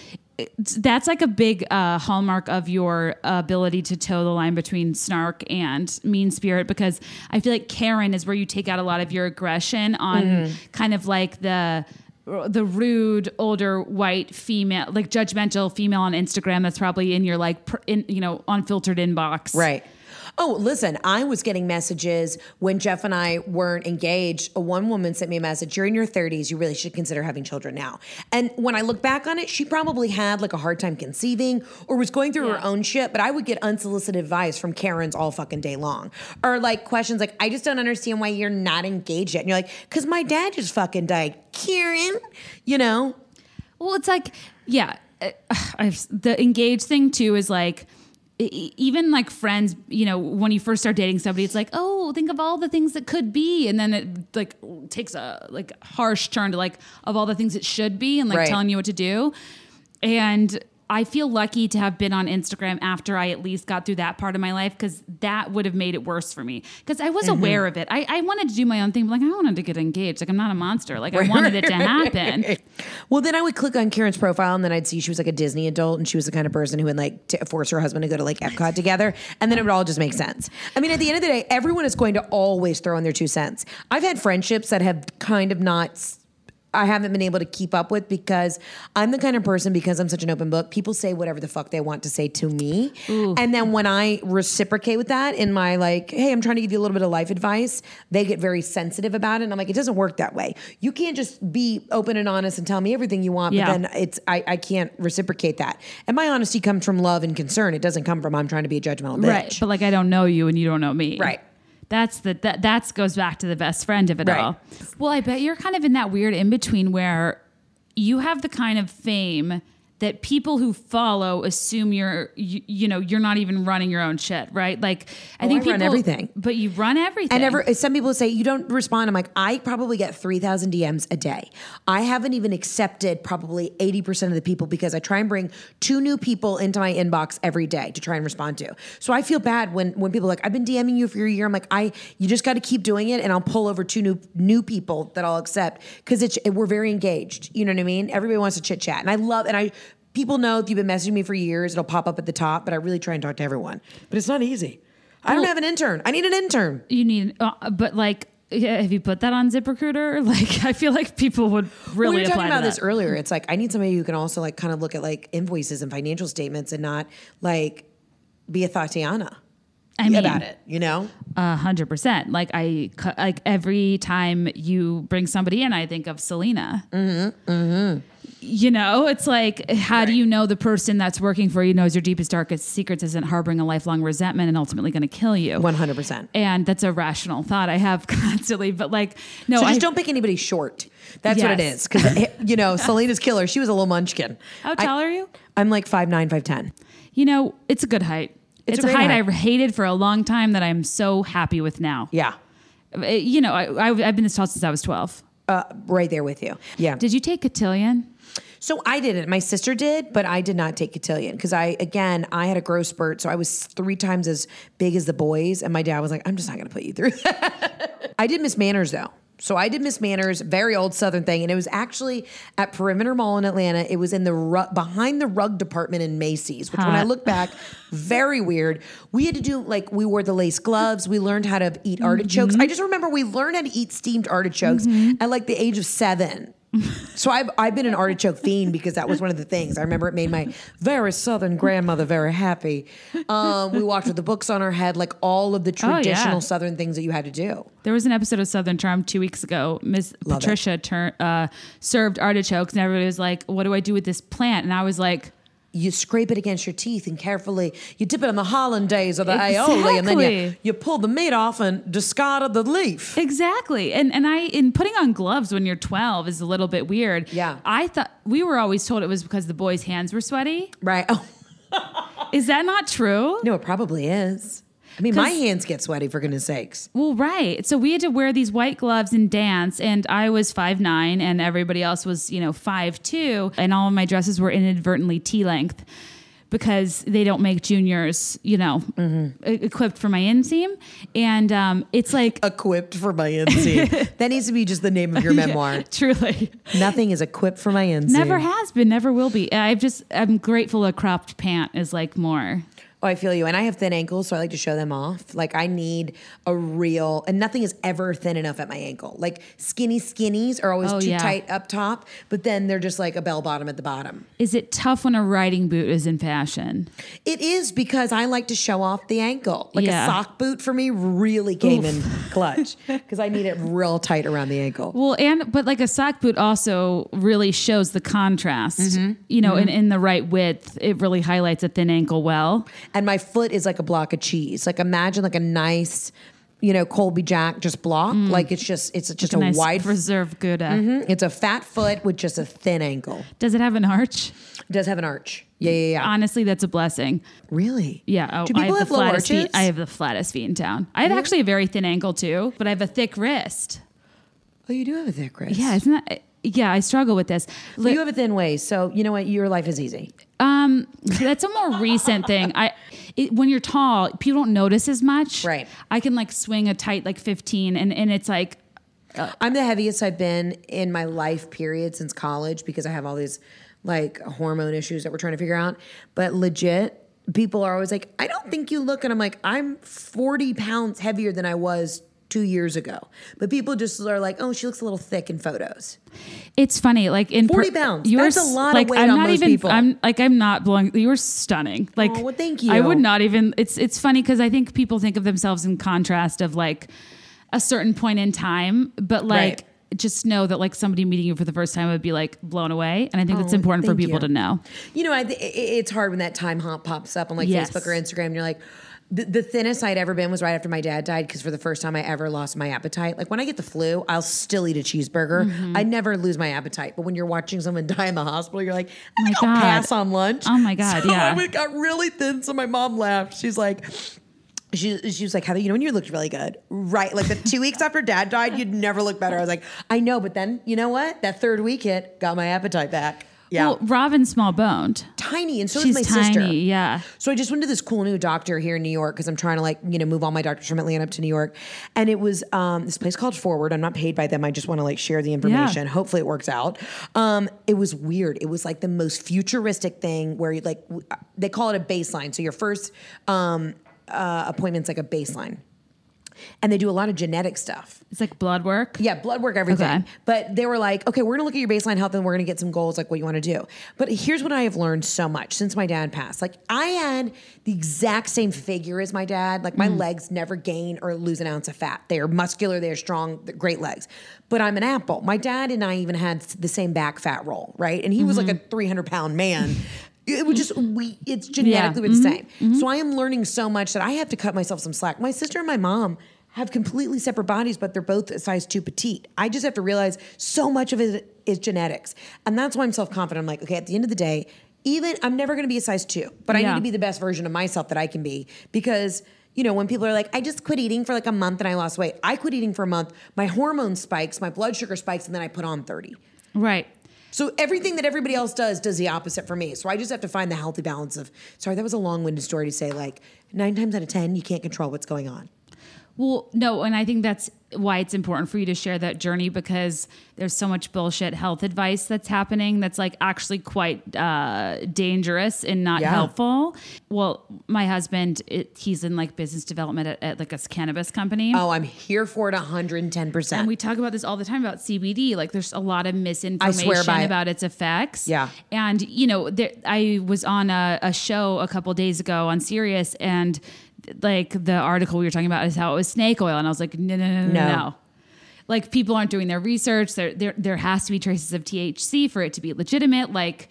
[SPEAKER 1] that's like a big uh, hallmark of your ability to toe the line between snark and mean spirit because I feel like Karen is where you take out a lot of your aggression on
[SPEAKER 2] Mm-hmm.
[SPEAKER 1] kind of like the the rude older white female like judgmental female on Instagram that's probably in your like in you know unfiltered inbox
[SPEAKER 2] Right. Oh, listen, I was getting messages when Jeff and I weren't engaged. A One woman sent me a message, You're in your 30s, you really should consider having children now. And when I look back on it, she probably had like a hard time conceiving or was going through her own shit, but I would get unsolicited advice from Karens all fucking day long. Or like questions like, I just don't understand why you're not engaged yet. And you're like, Because my dad just fucking died. Karen, you know?
[SPEAKER 1] Well, it's like, yeah, uh, I've, the engaged thing too is like, even like friends, you know, when you first start dating somebody, it's like, oh, think of all the things that could be, and then it like takes a like harsh turn to like of all the things it should be, and like
[SPEAKER 2] Right.
[SPEAKER 1] telling you what to do. And I feel lucky to have been on Instagram after I at least got through that part of my life because that would have made it worse for me. Because I was
[SPEAKER 2] Mm-hmm.
[SPEAKER 1] aware of it. I, I wanted to do my own thing, but like I wanted to get engaged. Like I'm not a monster. Like I wanted it to happen.
[SPEAKER 2] Well, then I would click on Karen's profile and then I'd see she was like a Disney adult and she was the kind of person who would like t- force her husband to go to like Epcot together. And then it would all just make sense. I mean, at the end of the day, everyone is going to always throw in their two cents. I've had friendships that have kind of not. I haven't been able to keep up with because I'm the kind of person because I'm such an open book. People say whatever the fuck they want to say to me, and then when I reciprocate with that in my like, hey, I'm trying to give you a little bit of life advice, they get very sensitive about it, and I'm like, it doesn't work that way. You can't just be open and honest and tell me everything you want,
[SPEAKER 1] Yeah.
[SPEAKER 2] but then it's I, I can't reciprocate that. And my honesty comes from love and concern. It doesn't come from I'm trying to be a judgmental bitch.
[SPEAKER 1] Right. But like I don't know you and you don't know me.
[SPEAKER 2] Right.
[SPEAKER 1] That's the that that's goes back to the best friend of it
[SPEAKER 2] Right.
[SPEAKER 1] all. Well, I bet you're kind of in that weird in between where you have the kind of fame that people who follow assume you're you, you know you're not even running your own shit right like i
[SPEAKER 2] Oh,
[SPEAKER 1] think
[SPEAKER 2] I
[SPEAKER 1] people
[SPEAKER 2] run everything.
[SPEAKER 1] but you run everything
[SPEAKER 2] And ever, some people say you don't respond. I'm like, I probably get 3,000 DMs a day. I haven't even accepted probably 80% of the people because I try and bring two new people into my inbox every day to try and respond to. So I feel bad when when people are like, I've been DMing you for a year. I'm like, I you just got to keep doing it and I'll pull over two new new people that I'll accept because it's we're very engaged. You know what I mean? Everybody wants to chit chat. And I love and I people know if you've been messaging me for years, it'll pop up at the top, but I really try and talk to everyone. But it's not easy. I don't
[SPEAKER 1] Well-
[SPEAKER 2] have an intern. I need an intern.
[SPEAKER 1] you need uh, but like yeah, have you put that on ZipRecruiter? Like, I feel like people would really
[SPEAKER 2] we were talking about this earlier. It's like I need somebody who can also like kind of look at like invoices and financial statements and not like be a Tatiana
[SPEAKER 1] I mean,
[SPEAKER 2] about it. You know?
[SPEAKER 1] A hundred percent. Like I, like every time you bring somebody in, I think of Selena. Mm-hmm. Mm-hmm. You know, it's like, how do you know the person that's working for you knows your deepest, darkest secrets isn't harboring a lifelong resentment and ultimately going to kill you?
[SPEAKER 2] One hundred percent.
[SPEAKER 1] And that's a rational thought I have constantly. But like, no,
[SPEAKER 2] So just
[SPEAKER 1] I
[SPEAKER 2] don't pick anybody short. That's what it is. Because you know, Selena's killer. She was a little munchkin.
[SPEAKER 1] How
[SPEAKER 2] I-
[SPEAKER 1] tall are you?
[SPEAKER 2] I'm like five nine, five ten.
[SPEAKER 1] You know, it's a good height.
[SPEAKER 2] It's
[SPEAKER 1] It's,
[SPEAKER 2] a
[SPEAKER 1] a, height,
[SPEAKER 2] height.
[SPEAKER 1] I hated for a long time that I'm so happy with now.
[SPEAKER 2] Yeah,
[SPEAKER 1] Uh, You know, I, I, I've been this tall since I was 12.
[SPEAKER 2] uh, right there with you. Yeah.
[SPEAKER 1] Did you take cotillion?
[SPEAKER 2] So I didn't. My sister did, but I did not take cotillion because I, again, I had a growth spurt. So I was three times as big as the boys. And my dad was like, I'm just not going to put you through that. I did Miss Manners though. So I did Miss Manners, very old Southern thing. And it was actually at Perimeter Mall in Atlanta. It was in the ru- behind the rug department in Macy's, which when I look back, very weird. We had to do like, we wore the lace gloves. We learned how to eat artichokes. I mm-hmm. just remember we learned how to eat steamed artichokes mm-hmm. at like the age of seven. So I've I've been an artichoke fiend because that was one of the things. I remember it made my very southern grandmother very happy. Um, we walked with the books on our head, like all of the
[SPEAKER 1] Oh, yeah.
[SPEAKER 2] traditional southern things that you had to do.
[SPEAKER 1] There was an episode of Southern Charm two weeks ago. Miss
[SPEAKER 2] Love.
[SPEAKER 1] Patricia tur- uh, served artichokes, and everybody was like, "What do I do with this plant?" And I was like,
[SPEAKER 2] You scrape it against your teeth and carefully you dip it in the hollandaise or the aioli, and then you, you pull the meat off and discard the leaf.
[SPEAKER 1] "Exactly." And and I in putting on gloves when you're 12 is a little bit weird.
[SPEAKER 2] Yeah.
[SPEAKER 1] I thought we were always told it was because the boys' hands were sweaty.
[SPEAKER 2] Right? Oh
[SPEAKER 1] Is that not true?
[SPEAKER 2] no, it probably is. I mean, my hands get sweaty for goodness sakes.
[SPEAKER 1] Well, right. So we had to wear these white gloves and dance, and I was five nine, and everybody else was, you know, five two, and all of my dresses were inadvertently T length because they don't make juniors, you know, e- equipped for my inseam, and um, it's like
[SPEAKER 2] Equipped for my inseam. that needs to be just the name of your memoir.
[SPEAKER 1] truly
[SPEAKER 2] Nothing is equipped for my inseam.
[SPEAKER 1] never has been, never will be. I've just I'm grateful a cropped pant is like more.
[SPEAKER 2] Oh, I feel you. And I have thin ankles, so I like to show them off. Like I need a real, and nothing is ever thin enough at my ankle. Like skinny skinnies are always
[SPEAKER 1] Oh,
[SPEAKER 2] too
[SPEAKER 1] yeah.
[SPEAKER 2] tight up top, but then they're just like a bell bottom at the bottom.
[SPEAKER 1] Is it tough when a riding boot is in fashion?
[SPEAKER 2] It is because I like to show off the ankle. Like
[SPEAKER 1] Yeah.
[SPEAKER 2] a sock boot for me really came in clutch because I need it real tight around the ankle.
[SPEAKER 1] Well, and but like a sock boot also really shows the contrast.
[SPEAKER 2] Mm-hmm.
[SPEAKER 1] You know, in, in the right width, it really highlights a thin ankle well.
[SPEAKER 2] And my foot is like a block of cheese. Like imagine like a nice, you know, Colby Jack just block. Like it's just it's just a,
[SPEAKER 1] Mm. nice
[SPEAKER 2] wide.
[SPEAKER 1] reserve Gouda.
[SPEAKER 2] Mhm. It's a fat foot with just a thin ankle.
[SPEAKER 1] Does it have an arch?
[SPEAKER 2] It does have an arch. Yeah, yeah, yeah.
[SPEAKER 1] Honestly, that's a blessing.
[SPEAKER 2] really?
[SPEAKER 1] Yeah. Oh,
[SPEAKER 2] Do
[SPEAKER 1] I
[SPEAKER 2] people
[SPEAKER 1] have,
[SPEAKER 2] have
[SPEAKER 1] the
[SPEAKER 2] low
[SPEAKER 1] flattest
[SPEAKER 2] arches?
[SPEAKER 1] feet. I have the flattest feet in town. I have actually a very thin ankle too, but I have a thick wrist.
[SPEAKER 2] oh, you do have a thick wrist.
[SPEAKER 1] Yeah, isn't that? Yeah, I struggle with this.
[SPEAKER 2] But you have a thin waist, so you know what? Your life is easy.
[SPEAKER 1] Um, that's a more recent thing. I, it, when you're tall, people don't notice as much.
[SPEAKER 2] Right.
[SPEAKER 1] I can like swing a tight like 15, and and it's like
[SPEAKER 2] I'm the heaviest I've been in my life period since college because I have all these like hormone issues that we're trying to figure out. But legit, people are always like, I don't think you look. And I'm like, I'm 40 pounds heavier than I was two years ago. But people just are like, oh, she looks a little thick in photos.
[SPEAKER 1] It's funny, like in
[SPEAKER 2] 40 pounds.
[SPEAKER 1] you're
[SPEAKER 2] That's a lot of
[SPEAKER 1] like,
[SPEAKER 2] weight
[SPEAKER 1] I'm
[SPEAKER 2] on
[SPEAKER 1] not
[SPEAKER 2] most
[SPEAKER 1] even.
[SPEAKER 2] people.
[SPEAKER 1] I'm like I'm not blowing. You're stunning. Like,
[SPEAKER 2] Oh, well, thank
[SPEAKER 1] I would not even. It's it's funny because I think people think of themselves in contrast of like a certain point in time, but like.
[SPEAKER 2] Right.
[SPEAKER 1] Just know that like somebody meeting you for the first time would be like blown away, and I think it's
[SPEAKER 2] Oh,
[SPEAKER 1] important for people
[SPEAKER 2] you.
[SPEAKER 1] to know.
[SPEAKER 2] You know, I, th- it- it's hard when that time hop pops up on like
[SPEAKER 1] Yes.
[SPEAKER 2] Facebook or Instagram. And you're like, the, the thinnest I'd ever been was right after my dad died because for the first time I ever lost my appetite. Like when I get the flu, I'll still eat a cheeseburger.
[SPEAKER 1] Mm-hmm.
[SPEAKER 2] I never lose my appetite. But when you're watching someone die in the hospital, you're like, I
[SPEAKER 1] my
[SPEAKER 2] think I'll
[SPEAKER 1] God.
[SPEAKER 2] pass on lunch.
[SPEAKER 1] Oh my God,
[SPEAKER 2] So
[SPEAKER 1] yeah.
[SPEAKER 2] I got really thin. So my mom laughed. She's like, she, she was like, Heather, you know when you looked really good? Right. Like the two weeks after dad died, you'd never look better. I was like, I know, but then you know what? That third week hit, got my appetite back. Yeah.
[SPEAKER 1] Well, Robin's small boned.
[SPEAKER 2] tiny. And so
[SPEAKER 1] She's
[SPEAKER 2] is my
[SPEAKER 1] tiny.
[SPEAKER 2] sister.
[SPEAKER 1] Yeah.
[SPEAKER 2] So I just went to this cool new doctor here in New York because I'm trying to like, you know, move all my doctors from Atlanta up to New York. And it was um, this place called Forward. I'm not paid by them. I just want to like share the information. Hopefully it works out. Um, it was weird. It was like the most futuristic thing where you like, they call it a baseline. So your first um, uh, appointment's like a baseline. And they do a lot of genetic stuff.
[SPEAKER 1] It's like blood work.
[SPEAKER 2] Yeah, blood work, everything.
[SPEAKER 1] Okay.
[SPEAKER 2] But they were like, okay, we're gonna look at your baseline health and we're gonna get some goals, like what you wanna do. But here's what I have learned so much since my dad passed. Like, I had the exact same figure as my dad. Like, my mm. legs never gain or lose an ounce of fat. They are muscular, they are strong, they're great legs. But I'm an apple. My dad and I even had the same back fat roll, right? And he was like a mm-hmm. 300 pound man. It was just we. It's genetically mm-hmm. the same. Mm-hmm. So I am learning so much that I have to cut myself some slack. My sister and my mom have completely separate bodies, but they're both a size two petite. I just have to realize so much of it is genetics, and that's why I'm self confident. I'm like, okay, at the end of the day, even I'm never going to be a size two, but I need to be the best version of myself that I can be because. You know, when people are like, I just quit eating for like a month and I lost weight. I quit eating for a month. My hormone spikes, my blood sugar spikes, and then I put on 30.
[SPEAKER 1] Right.
[SPEAKER 2] So everything that everybody else does does the opposite for me. So I just have to find the healthy balance of. Sorry, that was a long-winded story to say. Like nine times out of ten, you can't control what's going on.
[SPEAKER 1] Well, no, and I think that's why it's important for you to share that journey because there's so much bullshit health advice that's happening that's like actually quite uh, dangerous and not
[SPEAKER 2] Yeah.
[SPEAKER 1] helpful. Well, my husband, it, he's in like business development at, at like a cannabis company.
[SPEAKER 2] Oh, I'm here for it 110%.
[SPEAKER 1] And we talk about this all the time about CBD. Like, there's a lot of misinformation
[SPEAKER 2] by it.
[SPEAKER 1] about its effects.
[SPEAKER 2] Yeah.
[SPEAKER 1] And you know, there, I was on a, a show a couple days ago on Sirius, and like the article we were talking about is how it was snake oil, and I was like, no, no, no, no,
[SPEAKER 2] No.
[SPEAKER 1] no. Like people aren't doing their research. There, there, there has to be traces of THC for it to be legitimate. Like,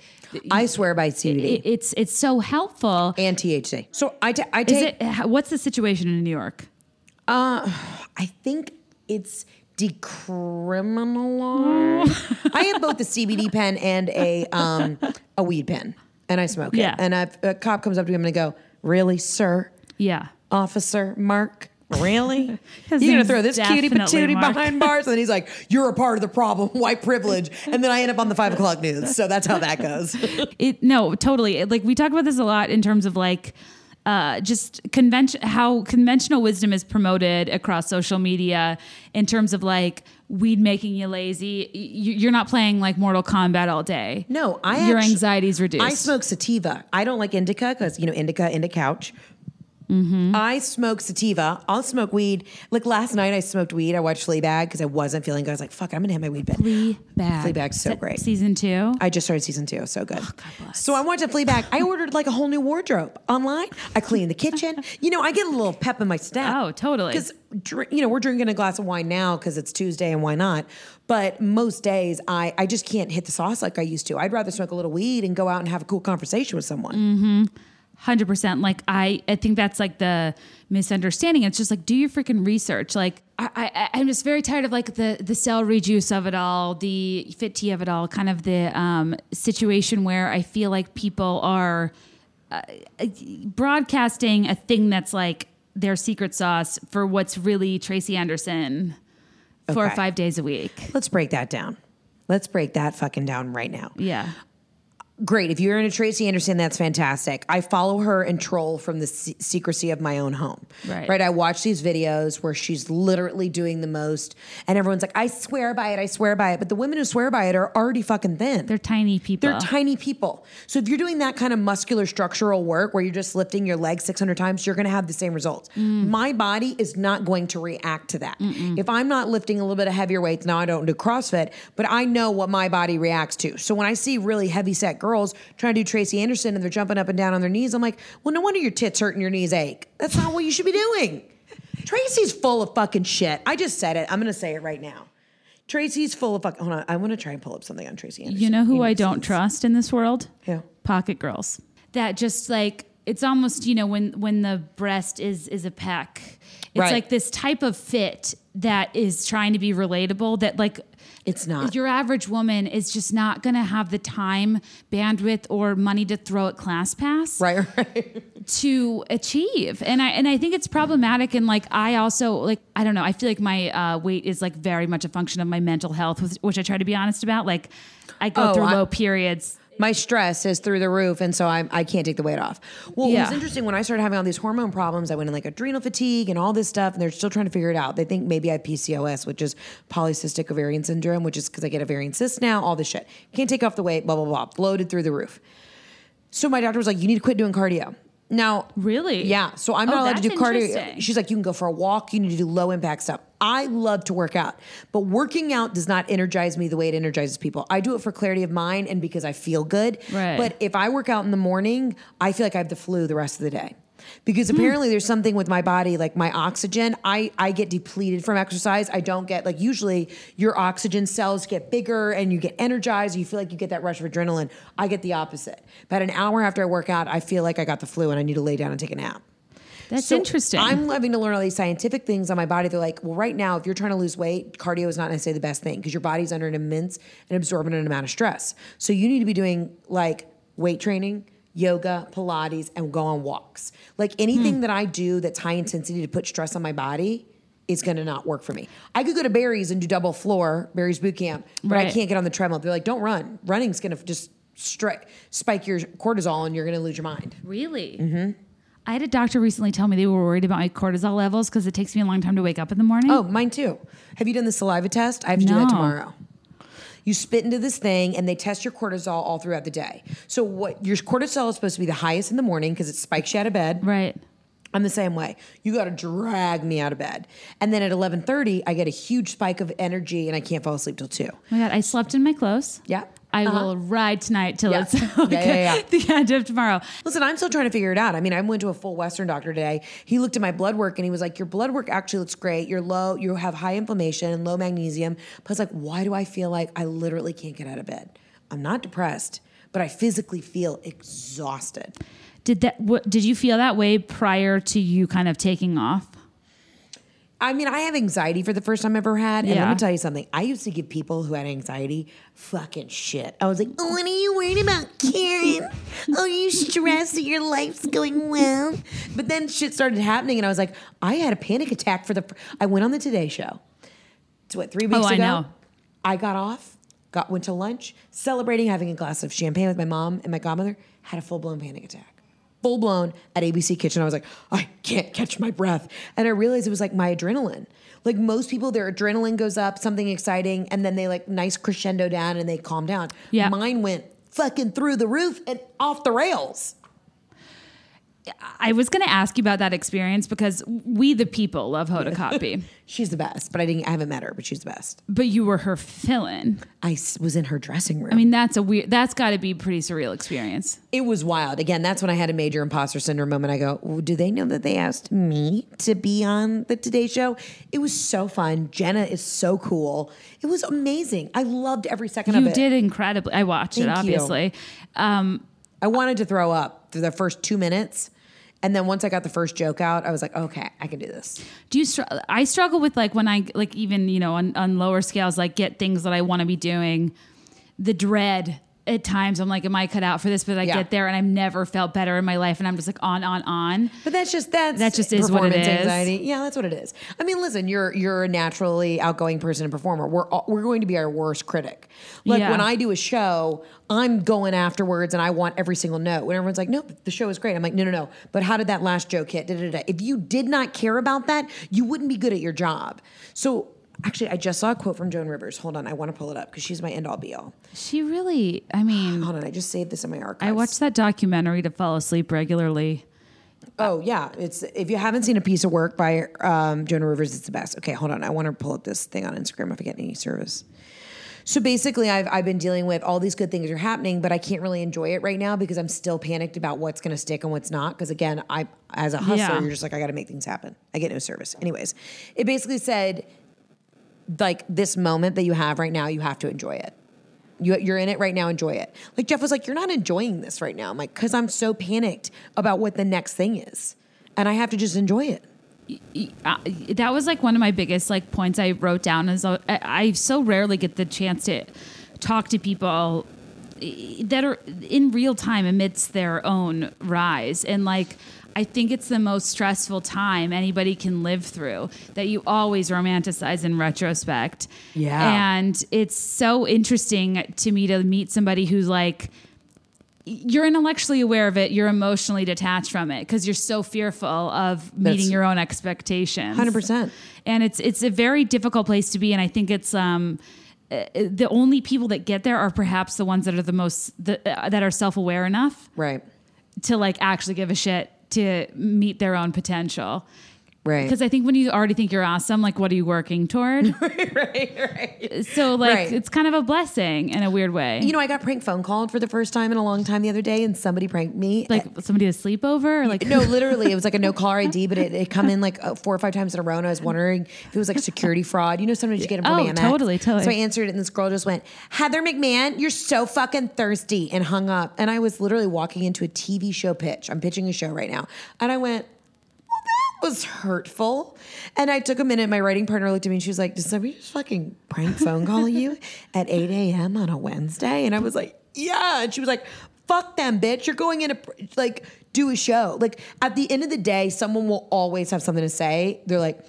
[SPEAKER 2] I swear by CBD
[SPEAKER 1] it, it's it's so helpful.
[SPEAKER 2] and THC. So I ta- I
[SPEAKER 1] Is
[SPEAKER 2] take.
[SPEAKER 1] it? What's the situation in New York?
[SPEAKER 2] Uh, I think it's decriminalized. I have both a CBD pen and a um a weed pen, and I smoke
[SPEAKER 1] Yeah.
[SPEAKER 2] it. And a cop comes up to me, and I'm gonna go, "Really, sir?
[SPEAKER 1] Yeah.
[SPEAKER 2] Officer Mark. Really? You're gonna throw this cutie patootie
[SPEAKER 1] Mark.
[SPEAKER 2] behind bars, and then he's like, "You're a part of the problem, white privilege," and then I end up on the five o'clock news. So that's how that goes.
[SPEAKER 1] it no totally It- like we talk about this a lot in terms of like uh, just convention how conventional wisdom is promoted across social media in terms of like weed making you lazy you're not playing like mortal kombat all day
[SPEAKER 2] No, I
[SPEAKER 1] your anxiety's reduced
[SPEAKER 2] I smoke sativa. I don't like indica because you know indica, indica couch.
[SPEAKER 1] Mm-hmm.
[SPEAKER 2] I smoke sativa. I'll smoke weed. Like last night, I smoked weed. I watched Fleabag because I wasn't feeling good. I was like, "Fuck, I'm gonna hit my weed bit."
[SPEAKER 1] Fleabag.
[SPEAKER 2] Fleabag's so great.
[SPEAKER 1] season two
[SPEAKER 2] I just started season two. So good.
[SPEAKER 1] Oh, bless.
[SPEAKER 2] so I watched Fleabag. I ordered like a whole new wardrobe online. I cleaned the kitchen. You know, I get a little pep in my step.
[SPEAKER 1] Oh, totally.
[SPEAKER 2] Because you know we're drinking a glass of wine now because it's Tuesday and why not? But most days I I just can't hit the sauce like I used to. I'd rather smoke a little weed and go out and have a cool conversation with someone.
[SPEAKER 1] Mm. Hundred percent. Like I, I think that's like the misunderstanding. It's just like do your freaking research. Like I, I, I'm just very tired of like the the celery juice of it all, the fit tea of it all. Kind of the um, situation where I feel like people are uh, broadcasting a thing that's like their secret sauce for what's really Tracy Anderson four or five days a week.
[SPEAKER 2] Let's break that down. Let's break that fucking down right now.
[SPEAKER 1] Yeah.
[SPEAKER 2] Great. If you're into Tracy Anderson, that's fantastic. I follow her and troll from the se- secrecy of my own home.
[SPEAKER 1] Right.
[SPEAKER 2] Right. I watch these videos where she's literally doing the most, and everyone's like, I swear by it, I swear by it. But the women who swear by it are already fucking thin.
[SPEAKER 1] They're tiny people.
[SPEAKER 2] They're tiny people. So if you're doing that kind of muscular structural work where you're just lifting your legs 600 times, you're going to have the same results.
[SPEAKER 1] Mm.
[SPEAKER 2] My body is not going to react to that. If I'm not lifting a little bit of heavier weights, now I don't do CrossFit, but I know what my body reacts to. So when I see really heavy set girls trying to do Tracy Anderson and they're jumping up and down on their knees, I'm like, well, no wonder your tits hurt and your knees ache. That's not what you should be doing. Tracy's full of fucking shit. I just said it. I'm going to say it right now. Tracy's full of fuck. Hold on. I want to try and pull up something on Tracy Anderson.
[SPEAKER 1] You know who I don't trust in this world?
[SPEAKER 2] Who?
[SPEAKER 1] Pocket girls. That just like it's almost you know when when the breast is is a peck. It's
[SPEAKER 2] Right.
[SPEAKER 1] like this type of fit that is trying to be relatable. That like
[SPEAKER 2] It's not.
[SPEAKER 1] your average woman is just not going to have the time, bandwidth, or money to throw at ClassPass
[SPEAKER 2] Right, right.
[SPEAKER 1] to achieve and i and i think it's problematic and like i also like i don't know i feel like my uh, weight is like very much a function of my mental health which- which i try to be honest about like i go
[SPEAKER 2] Oh,
[SPEAKER 1] through
[SPEAKER 2] I-
[SPEAKER 1] low periods
[SPEAKER 2] My stress is through the roof, and so I'm, I can't take the weight off. Well, it was interesting when I started having all these hormone problems. I went in like adrenal fatigue and all this stuff, and they're still trying to figure it out. They think maybe I have PCOS, which is polycystic ovarian syndrome, which is because I get ovarian cysts now. All this shit can't take off the weight. Blah blah blah. Bloated through the roof. So my doctor was like, "You need to quit doing cardio." Now,
[SPEAKER 1] Really?
[SPEAKER 2] Yeah. So I'm
[SPEAKER 1] Oh,
[SPEAKER 2] not allowed to do cardio. She's like, you can go for a walk. You need to do low impact stuff. I love to work out, but working out does not energize me the way it energizes people. I do it for clarity of mind and because I feel good.
[SPEAKER 1] Right.
[SPEAKER 2] But if I work out in the morning, I feel like I have the flu the rest of the day. Because
[SPEAKER 1] Hmm.
[SPEAKER 2] apparently there's something with my body, like my oxygen, I, I get depleted from exercise. I don't get like usually your oxygen cells get bigger and you get energized. You feel like you get that rush of adrenaline. I get the opposite. About an hour after I work out, I feel like I got the flu and I need to lay down and take a nap.
[SPEAKER 1] that's
[SPEAKER 2] So
[SPEAKER 1] interesting
[SPEAKER 2] I'm loving to learn all these scientific things on my body. They're like, well, right now, if you're trying to lose weight, cardio is not necessarily the best thing because your body's under an immense and absorbent amount of stress. So you need to be doing like weight training, yoga, Pilates, and go on walks. Like anything
[SPEAKER 1] Hmm.
[SPEAKER 2] that I do that's high intensity to put stress on my body is going to not work for me. I could go to Barry's and do double floor, Barry's boot camp, but I can't get on the treadmill. They're like, don't run. Running's going to just stri- spike your cortisol and you're going to lose your mind.
[SPEAKER 1] really mm-hmm. i had a doctor recently tell me they were worried about my cortisol levels because it takes me a long time to wake up in the morning
[SPEAKER 2] Oh, mine too. Have you done the saliva test? I have to do that tomorrow. You spit into this thing and they test your cortisol all throughout the day. So what your cortisol is supposed to be the highest in the morning because it spikes you out of bed.
[SPEAKER 1] right
[SPEAKER 2] I'm the same way. You got to drag me out of bed. And then at 11:30, I get a huge spike of energy and I can't fall asleep till 2.
[SPEAKER 1] oh my god i slept in my clothes
[SPEAKER 2] Yeah.
[SPEAKER 1] I
[SPEAKER 2] Uh-huh.
[SPEAKER 1] will ride tonight till
[SPEAKER 2] Yeah.
[SPEAKER 1] it's
[SPEAKER 2] Yeah, yeah, yeah.
[SPEAKER 1] the end of tomorrow.
[SPEAKER 2] Listen, I'm still trying to figure it out. I mean, I went to a full Western doctor today. He looked at my blood work and he was like, Your blood work actually looks great. You're low, you have high inflammation and low magnesium. But I was like, Why do I feel like I literally can't get out of bed? I'm not depressed, but I physically feel exhausted.
[SPEAKER 1] Did that? What, did you feel that way prior to you kind of taking off?
[SPEAKER 2] I mean, I have anxiety for the first time I've ever had. And let
[SPEAKER 1] Yeah.
[SPEAKER 2] me tell you something. I used to give people who had anxiety fucking shit. I was like, oh, what are you worried about, Karen? Oh, you stressed that your life's going well? But then shit started happening, and I was like, I had a panic attack for the. fir- I went on the Today Show. It's what three weeks ago?
[SPEAKER 1] Oh, I
[SPEAKER 2] ago.
[SPEAKER 1] know.
[SPEAKER 2] I got off, got went to lunch, celebrating having a glass of champagne with my mom and my godmother. Had a full blown panic attack. Full blown at ABC Kitchen. I was like, I can't catch my breath. And I realized it was like my adrenaline. Like most people, their adrenaline goes up, something exciting, and then they like nice crescendo down and they calm down.
[SPEAKER 1] Yeah.
[SPEAKER 2] Mine went fucking through the roof and off the rails.
[SPEAKER 1] I was going to ask you about that experience because we, the people, love Hoda Kotb,
[SPEAKER 2] She's the best, but I didn't. I haven't met her, but she's the best.
[SPEAKER 1] but you were her fill-in.
[SPEAKER 2] I was in her dressing room.
[SPEAKER 1] I mean, that's a weird. That's got to be a pretty surreal experience.
[SPEAKER 2] It was wild. Again, that's when I had a major imposter syndrome moment. I go, "Well, do they know that they asked me to be on the Today Show? It was so fun. Jenna is so cool. It was amazing. I loved every second of
[SPEAKER 1] You
[SPEAKER 2] it.
[SPEAKER 1] did incredibly. I watched it,
[SPEAKER 2] Thank you.
[SPEAKER 1] obviously. Um,
[SPEAKER 2] I wanted to throw up for the first two minutes. And then once I got the first joke out, I was like, okay, I can do this.
[SPEAKER 1] do you? Str- I struggle with like when I like even you know on, on lower scales like get things that I want to be doing, the dread. At times, I'm like, "Am I cut out for this?" But I
[SPEAKER 2] Yeah.
[SPEAKER 1] get there, and I've never felt better in my life, and I'm just like on, on, on.
[SPEAKER 2] But that's just that's
[SPEAKER 1] That just is what it
[SPEAKER 2] performance anxiety. Yeah, that's what it is. I mean, listen, you're you're a naturally outgoing person and performer. We're all, we're going to be our worst critic. Like
[SPEAKER 1] Yeah.
[SPEAKER 2] when I do a show, I'm going afterwards and I want every single note. When everyone's like, "No, the show is great," I'm like, "No, no, no." But how did that last joke hit? Da, da, da. If you did not care about that, you wouldn't be good at your job. So. Actually, I just saw a quote from Joan Rivers. Hold on, I want to pull it up because she's my end all be all.
[SPEAKER 1] She really, I mean,
[SPEAKER 2] Hold on, I just saved this in my archives.
[SPEAKER 1] I watched that documentary to fall asleep regularly.
[SPEAKER 2] Oh yeah, it's if you haven't seen a piece of work by um, Joan Rivers, it's the best. Okay, hold on, I want to pull up this thing on Instagram if I get any service. So basically, I've I've been dealing with all these good things are happening, but I can't really enjoy it right now because I'm still panicked about what's going to stick and what's not. Because again, I as a hustler,
[SPEAKER 1] Yeah.
[SPEAKER 2] you're just like I got to make things happen. I get no service. Anyways, it basically said like this moment that you have right now, you have to enjoy it. You, you're in it right now, enjoy it. Like Jeff was like, You're not enjoying this right now. I'm like, Because I'm so panicked about what the next thing is. And I have to just enjoy it.
[SPEAKER 1] uh, that was like one of my biggest like points I wrote down is uh, I, I so rarely get the chance to talk to people eh, that are in real time amidst their own rise and like I think it's the most stressful time anybody can live through that you always romanticize in retrospect.
[SPEAKER 2] Yeah.
[SPEAKER 1] And it's so interesting to me to meet somebody who's like you're intellectually aware of it, you're emotionally detached from it because you're so fearful of meeting
[SPEAKER 2] That's-
[SPEAKER 1] your own expectations.
[SPEAKER 2] 100%.
[SPEAKER 1] And it's it's a very difficult place to be and I think it's um uh, the only people that get there are perhaps the ones that are the most the, uh, that are self-aware enough
[SPEAKER 2] Right.
[SPEAKER 1] to like actually give a shit to meet their own potential.
[SPEAKER 2] Right.
[SPEAKER 1] Because I think when you already think you're awesome, like what are you working toward?
[SPEAKER 2] right, right.
[SPEAKER 1] so like
[SPEAKER 2] Right.
[SPEAKER 1] it's kind of a blessing in a weird way.
[SPEAKER 2] You know, I got prank phone called for the first time in a long time the other day, and somebody pranked me.
[SPEAKER 1] like somebody to sleep over like
[SPEAKER 2] no, literally, it was like a no caller ID, but it, it come in like uh, four or five times in a row, and I was wondering if it was like security fraud. You know, sometimes you get from
[SPEAKER 1] Oh,
[SPEAKER 2] Amex.
[SPEAKER 1] totally, totally.
[SPEAKER 2] So I answered it, and this girl just went, "Heather McMahon, you're so fucking thirsty," and hung up. And I was literally walking into a TV show pitch. I'm pitching a show right now, and I went. "Well, Was hurtful, and I took a minute. My writing partner looked at me and she was like, "Did somebody just fucking prank phone call you at 8 a.m. on a Wednesday?" And I was like, "Yeah," and she was like, fuck them, bitch. You're going in a like do a show. Like at the end of the day, someone will always have something to say. They're like,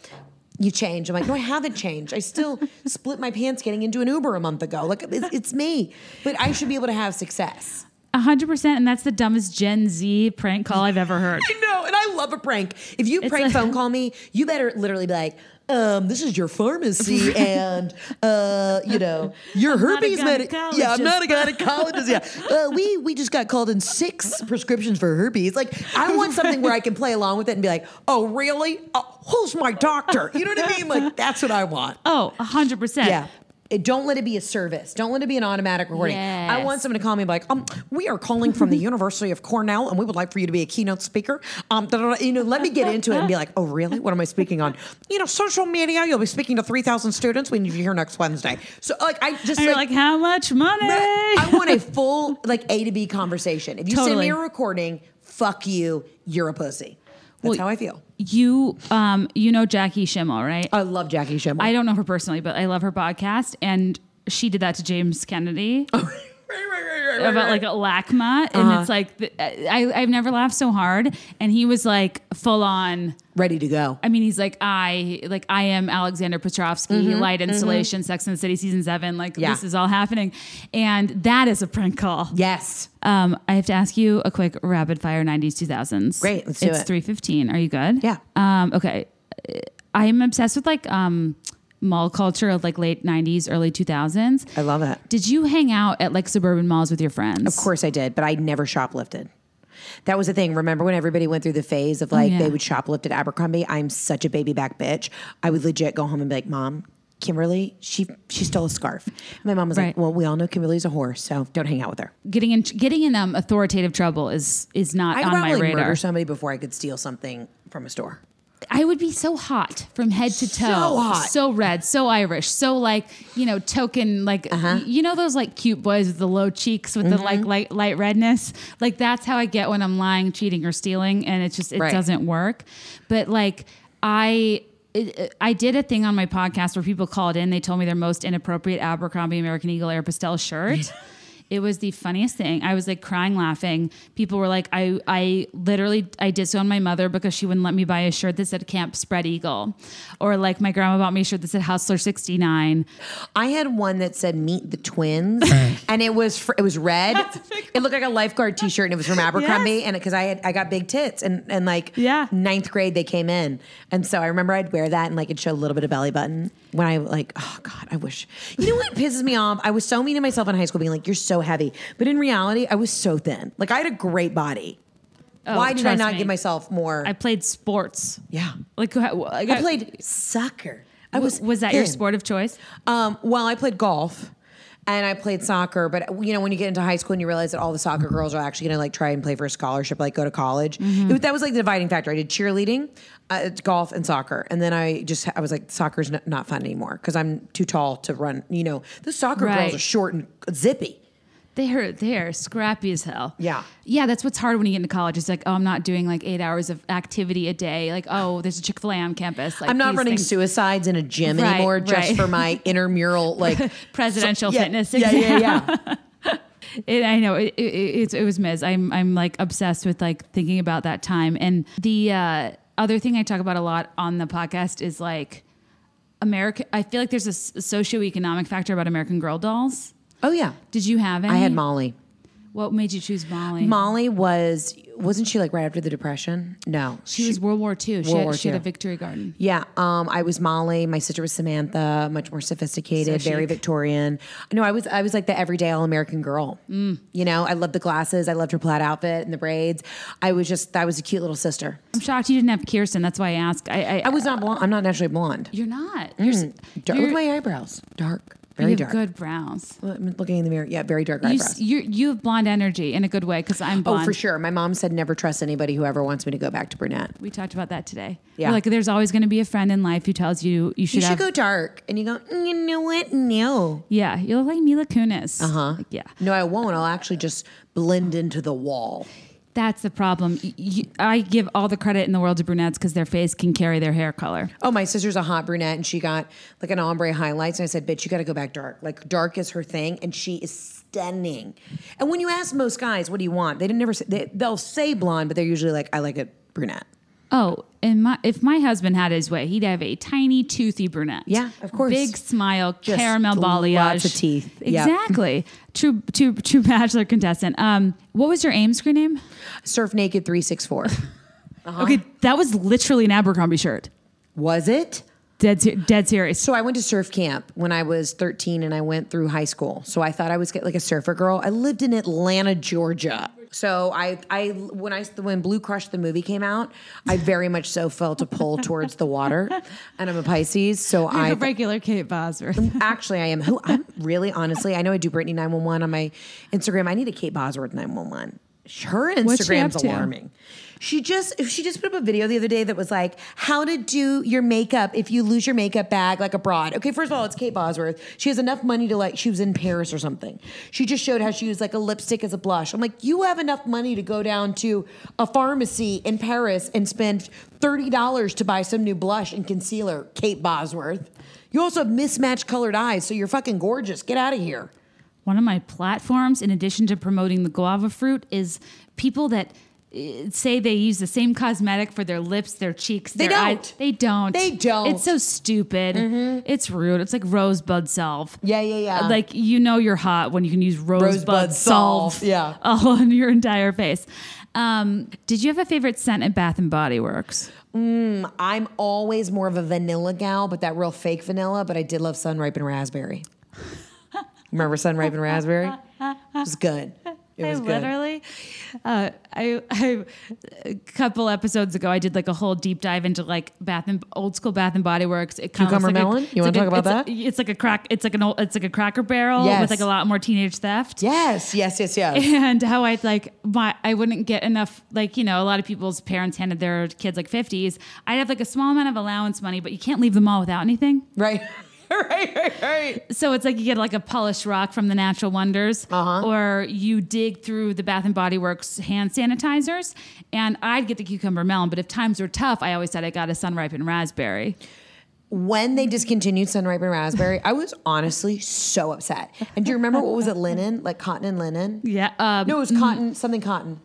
[SPEAKER 2] you changed. I'm like, no, I haven't changed. I still split my pants getting into an Uber a month ago. Like it's, it's me, but I should be able to have success.
[SPEAKER 1] A hundred percent, and that's the dumbest Gen Z prank call I've ever heard.
[SPEAKER 2] I know, and I love a prank. If you
[SPEAKER 1] It's
[SPEAKER 2] prank phone call me, you better literally be like, um, this is your pharmacy and uh, you know, your
[SPEAKER 1] a
[SPEAKER 2] herpes medic. Yeah, I'm not a gynecologist. Yeah. Uh, we we just got called in six prescriptions for herpes. Like I want something where I can play along with it and be like, oh really? Oh, who's my doctor? You know what I mean? Like that's what I want.
[SPEAKER 1] Oh, a hundred percent.
[SPEAKER 2] Yeah. It, don't let it be a service. Don't let it be an automatic recording. I want someone to call me and be like, um, we are calling from the University of Cornell and we would like for you to be a keynote speaker. Um, da, da, da. you know, let me get into it and be like, oh, really? What am I speaking on? You know, social media, you'll be speaking to 3,000 students when you're here next Wednesday. So like, I just
[SPEAKER 1] you're like, how much money?
[SPEAKER 2] I want a full like A to B conversation. If you send me a recording, fuck you, you're a pussy. That's
[SPEAKER 1] Well,
[SPEAKER 2] how I feel.
[SPEAKER 1] You, um, you know Jackie Schimmel, right?
[SPEAKER 2] I love Jackie Schimmel.
[SPEAKER 1] I don't know her personally, but I love her podcast, and she did that to James Kennedy
[SPEAKER 2] right, right, right, right,
[SPEAKER 1] about like a LACMA, and it's like I, I've never laughed so hard, and he was like full on.
[SPEAKER 2] ready to go.
[SPEAKER 1] I mean, he's like I like I am Alexander Petrovsky, light installation, Sex and the City season seven. Like
[SPEAKER 2] Mm-hmm, Yeah.
[SPEAKER 1] this is all happening, and that is a prank call.
[SPEAKER 2] Yes.
[SPEAKER 1] Um, I have to ask you a quick rapid fire '90s 2000s.
[SPEAKER 2] Great, let's do
[SPEAKER 1] it's
[SPEAKER 2] it.
[SPEAKER 1] three fifteen. Are you good?
[SPEAKER 2] Yeah.
[SPEAKER 1] Um, okay. I'm obsessed with like um, mall culture of like late '90s, early 2000s.
[SPEAKER 2] I love it.
[SPEAKER 1] Did you hang out at like suburban malls with your friends?
[SPEAKER 2] Of course I did, but I never shoplifted. That was the thing. Remember when everybody went through the phase of like
[SPEAKER 1] Oh, yeah.
[SPEAKER 2] they would shoplift at Abercrombie? I'm such a baby back bitch. I would legit go home and be like, "Mom, Kimberly, she she stole a scarf." And my mom was
[SPEAKER 1] Right.
[SPEAKER 2] like, "Well, we all know Kimberly's a whore, so don't hang out with her."
[SPEAKER 1] Getting in getting in um, authoritative trouble is is not
[SPEAKER 2] I'd
[SPEAKER 1] on my
[SPEAKER 2] probably
[SPEAKER 1] radar.
[SPEAKER 2] murder somebody before I could steal something from a store.
[SPEAKER 1] I would be so hot from head to toe.
[SPEAKER 2] So hot.
[SPEAKER 1] So red, so Irish, so like, you know, token, like,
[SPEAKER 2] Uh-huh.
[SPEAKER 1] you know, those like cute boys with the low cheeks with the
[SPEAKER 2] Mm-hmm.
[SPEAKER 1] like light, light redness? Like, that's how I get when I'm lying, cheating, or stealing. And it's just, it
[SPEAKER 2] Right.
[SPEAKER 1] doesn't work. But like, I, it, I did a thing on my podcast where people called in. They told me their most inappropriate Abercrombie American Eagle Air Pastel shirt. It was the funniest thing. I was like crying, laughing. People were like, I, I literally, I disowned my mother because she wouldn't let me buy a shirt that said Camp Spread Eagle, or like my grandma bought me a shirt that said Hustler sixty nine.
[SPEAKER 2] I had one that said "Meet the Twins," and it was fr- it was red. It looked like a lifeguard T-shirt, and it was from Abercrombie. And because I had I got big tits, and and like
[SPEAKER 1] Yeah.
[SPEAKER 2] ninth grade they came in, and so I remember I'd wear that, and like it'd show a little bit of belly button. When I like, oh god, I wish. You know what pisses me off? I was so mean to myself in high school, being like, "You're so heavy," but in reality, I was so thin. Like I had a great body.
[SPEAKER 1] Oh,
[SPEAKER 2] Why did I not
[SPEAKER 1] me.
[SPEAKER 2] give myself more?
[SPEAKER 1] I played sports.
[SPEAKER 2] yeah,
[SPEAKER 1] Like, I,
[SPEAKER 2] I played soccer. I was
[SPEAKER 1] Was that your sport of choice?
[SPEAKER 2] Um, well, I played golf and I played soccer, but you know, when you get into high school and you realize that all the soccer girls are actually going to like try and play for a scholarship, like go to college,
[SPEAKER 1] Mm-hmm.
[SPEAKER 2] it that was like the dividing factor. I did cheerleading, uh, golf, and soccer, and then I just I was like, soccer's n- not fun anymore because I'm too tall to run. You know, the soccer
[SPEAKER 1] Right.
[SPEAKER 2] girls are short and zippy.
[SPEAKER 1] They are they are scrappy as hell.
[SPEAKER 2] Yeah.
[SPEAKER 1] yeah. That's what's hard when you get into college. It's like, oh, I'm not doing like eight hours of activity a day. Like, oh, there's a Chick Fil A on campus. Like,
[SPEAKER 2] I'm not running
[SPEAKER 1] things-
[SPEAKER 2] suicides in a gym
[SPEAKER 1] Right,
[SPEAKER 2] anymore just for my intramural like
[SPEAKER 1] presidential
[SPEAKER 2] yeah,
[SPEAKER 1] fitness.
[SPEAKER 2] Yeah,
[SPEAKER 1] exam.
[SPEAKER 2] yeah, yeah.
[SPEAKER 1] It, I know it, it, it, it was Miz. I'm I'm like obsessed with like thinking about that time. And the uh, other thing I talk about a lot on the podcast is like America. I feel like there's a s- socioeconomic factor about American Girl dolls.
[SPEAKER 2] Oh yeah.
[SPEAKER 1] Did you have any?
[SPEAKER 2] I had Molly.
[SPEAKER 1] What made you choose Molly?
[SPEAKER 2] Molly was wasn't she like right after the depression? No,
[SPEAKER 1] she was World War II. She,
[SPEAKER 2] World
[SPEAKER 1] had,
[SPEAKER 2] War
[SPEAKER 1] she had a Victory Garden.
[SPEAKER 2] Yeah, um, I was Molly. My sister was Samantha, much more sophisticated,
[SPEAKER 1] So
[SPEAKER 2] very. Victorian. No, I was I was like the everyday all American girl.
[SPEAKER 1] Mm.
[SPEAKER 2] You know, I loved the glasses. I loved her plaid outfit and the braids. I was just I was a cute little sister.
[SPEAKER 1] I'm shocked you didn't have Kirsten. That's why I asked. I, I,
[SPEAKER 2] I was not blonde. I'm not naturally blonde.
[SPEAKER 1] You're not. You're, s-
[SPEAKER 2] Dark,
[SPEAKER 1] you're
[SPEAKER 2] at my eyebrows. Dark, very
[SPEAKER 1] have
[SPEAKER 2] dark.
[SPEAKER 1] good brows.
[SPEAKER 2] I'm looking in the mirror. Yeah, very dark
[SPEAKER 1] You,
[SPEAKER 2] eyebrows.
[SPEAKER 1] you you have blonde energy in a good way because I'm blonde.
[SPEAKER 2] oh, for sure. My mom said never trust anybody who ever wants me to go back to brunette.
[SPEAKER 1] We talked about that today.
[SPEAKER 2] Yeah.
[SPEAKER 1] We're like there's always going to be a friend in life who tells you you should,
[SPEAKER 2] You should
[SPEAKER 1] have.
[SPEAKER 2] go dark, and you go. "Mm, You know what? No.
[SPEAKER 1] yeah, you look like Mila Kunis. Uh
[SPEAKER 2] Huh?
[SPEAKER 1] yeah,
[SPEAKER 2] No, I won't. I'll actually just blend into the wall.
[SPEAKER 1] That's the problem. I give all the credit in the world to brunettes because their face can carry their hair color.
[SPEAKER 2] Oh, my sister's a hot brunette and she got like an ombre highlights. And I said, bitch, you got to go back dark. Like dark is her thing. And she is stunning. And when you ask most guys, what do you want? They didn't never say, they, they'll say blonde, but they're usually like, I like a brunette.
[SPEAKER 1] Oh, and my if my husband had his way, he'd have a tiny, toothy brunette.
[SPEAKER 2] Yeah, of course.
[SPEAKER 1] Big smile,
[SPEAKER 2] Just
[SPEAKER 1] caramel balayage,
[SPEAKER 2] lots of teeth. Yep.
[SPEAKER 1] Exactly. True, true, true bachelor contestant. Um, what was your AIM screen name?
[SPEAKER 2] Surf Naked 364.
[SPEAKER 1] Okay, that was literally an Abercrombie shirt.
[SPEAKER 2] Was it?
[SPEAKER 1] Dead, ser- dead serious.
[SPEAKER 2] So I went to surf camp when I was 13 and I went through high school. So I thought I was get like a surfer girl. I lived in Atlanta, Georgia. So I, I when I when Blue Crush the movie came out, I very much so felt a pull towards the water. And I'm a Pisces, so
[SPEAKER 1] You're
[SPEAKER 2] I
[SPEAKER 1] a regular Kate Bosworth.
[SPEAKER 2] actually I am who I'm really honestly. I know I do Brittany 911 on my Instagram. I need a Kate Bosworth 911. her
[SPEAKER 1] What's she up
[SPEAKER 2] Instagram's
[SPEAKER 1] to?
[SPEAKER 2] She just she just put up a video the other day that was like how to do your makeup if you lose your makeup bag like abroad. Okay, first of all, it's Kate Bosworth. She has enough money to like she was in Paris or something. She just showed how she used like a lipstick as a blush. I'm like, you have enough money to go down to a pharmacy in Paris and spend thirty dollars to buy some new blush and concealer, Kate Bosworth. You also have mismatched colored eyes, so you're fucking gorgeous. Get out of here.
[SPEAKER 1] One of my platforms, in addition to promoting the guava fruit, is people that say they use the same cosmetic for their lips, their cheeks,
[SPEAKER 2] They
[SPEAKER 1] their eyes.
[SPEAKER 2] don't.
[SPEAKER 1] They don't.
[SPEAKER 2] They don't. Mm-hmm.
[SPEAKER 1] It's so stupid. It's rude. It's like rosebud salve.
[SPEAKER 2] Yeah, yeah, yeah.
[SPEAKER 1] Like you know you're hot when you can use rosebud,
[SPEAKER 2] Rosebud
[SPEAKER 1] salve.
[SPEAKER 2] salve, yeah.
[SPEAKER 1] all on your entire face. Um, did you have a favorite scent at Bath and Body Works?
[SPEAKER 2] I'm always more of a vanilla gal, but that real fake vanilla. But I did love Sun Ripened Raspberry. Remember Sun Ripened Raspberry? It was good. It
[SPEAKER 1] I literally, uh, I, I, a couple episodes ago, I did like a whole deep dive into like Bath and old school Bath and Body Works. It
[SPEAKER 2] Cucumber
[SPEAKER 1] like a-
[SPEAKER 2] melon? You
[SPEAKER 1] it's
[SPEAKER 2] wanna
[SPEAKER 1] like a-
[SPEAKER 2] talk about
[SPEAKER 1] it's a- it's like a crack. It's like an old. It's like a Cracker Barrel
[SPEAKER 2] Yes.
[SPEAKER 1] with like a lot more teenage theft.
[SPEAKER 2] Yes, yes, yes, yes.
[SPEAKER 1] And how I'd like my I wouldn't get enough like you know a lot of people's parents handed their kids like fifties. I'd have like a small amount of allowance money, but you can't leave them all without anything.
[SPEAKER 2] right, right, right, right.
[SPEAKER 1] So it's like you get like a polished rock from the Natural Wonders,
[SPEAKER 2] Uh-huh.
[SPEAKER 1] or you dig through the Bath and Body Works hand sanitizers, and I'd get the cucumber melon. But if times were tough, I always said I got a sun ripened raspberry.
[SPEAKER 2] When they discontinued Sun Ripened Raspberry, I was honestly so upset. And do you remember what was it? Linen, like cotton and linen.
[SPEAKER 1] Yeah, um,
[SPEAKER 2] No, it was cotton, something cotton,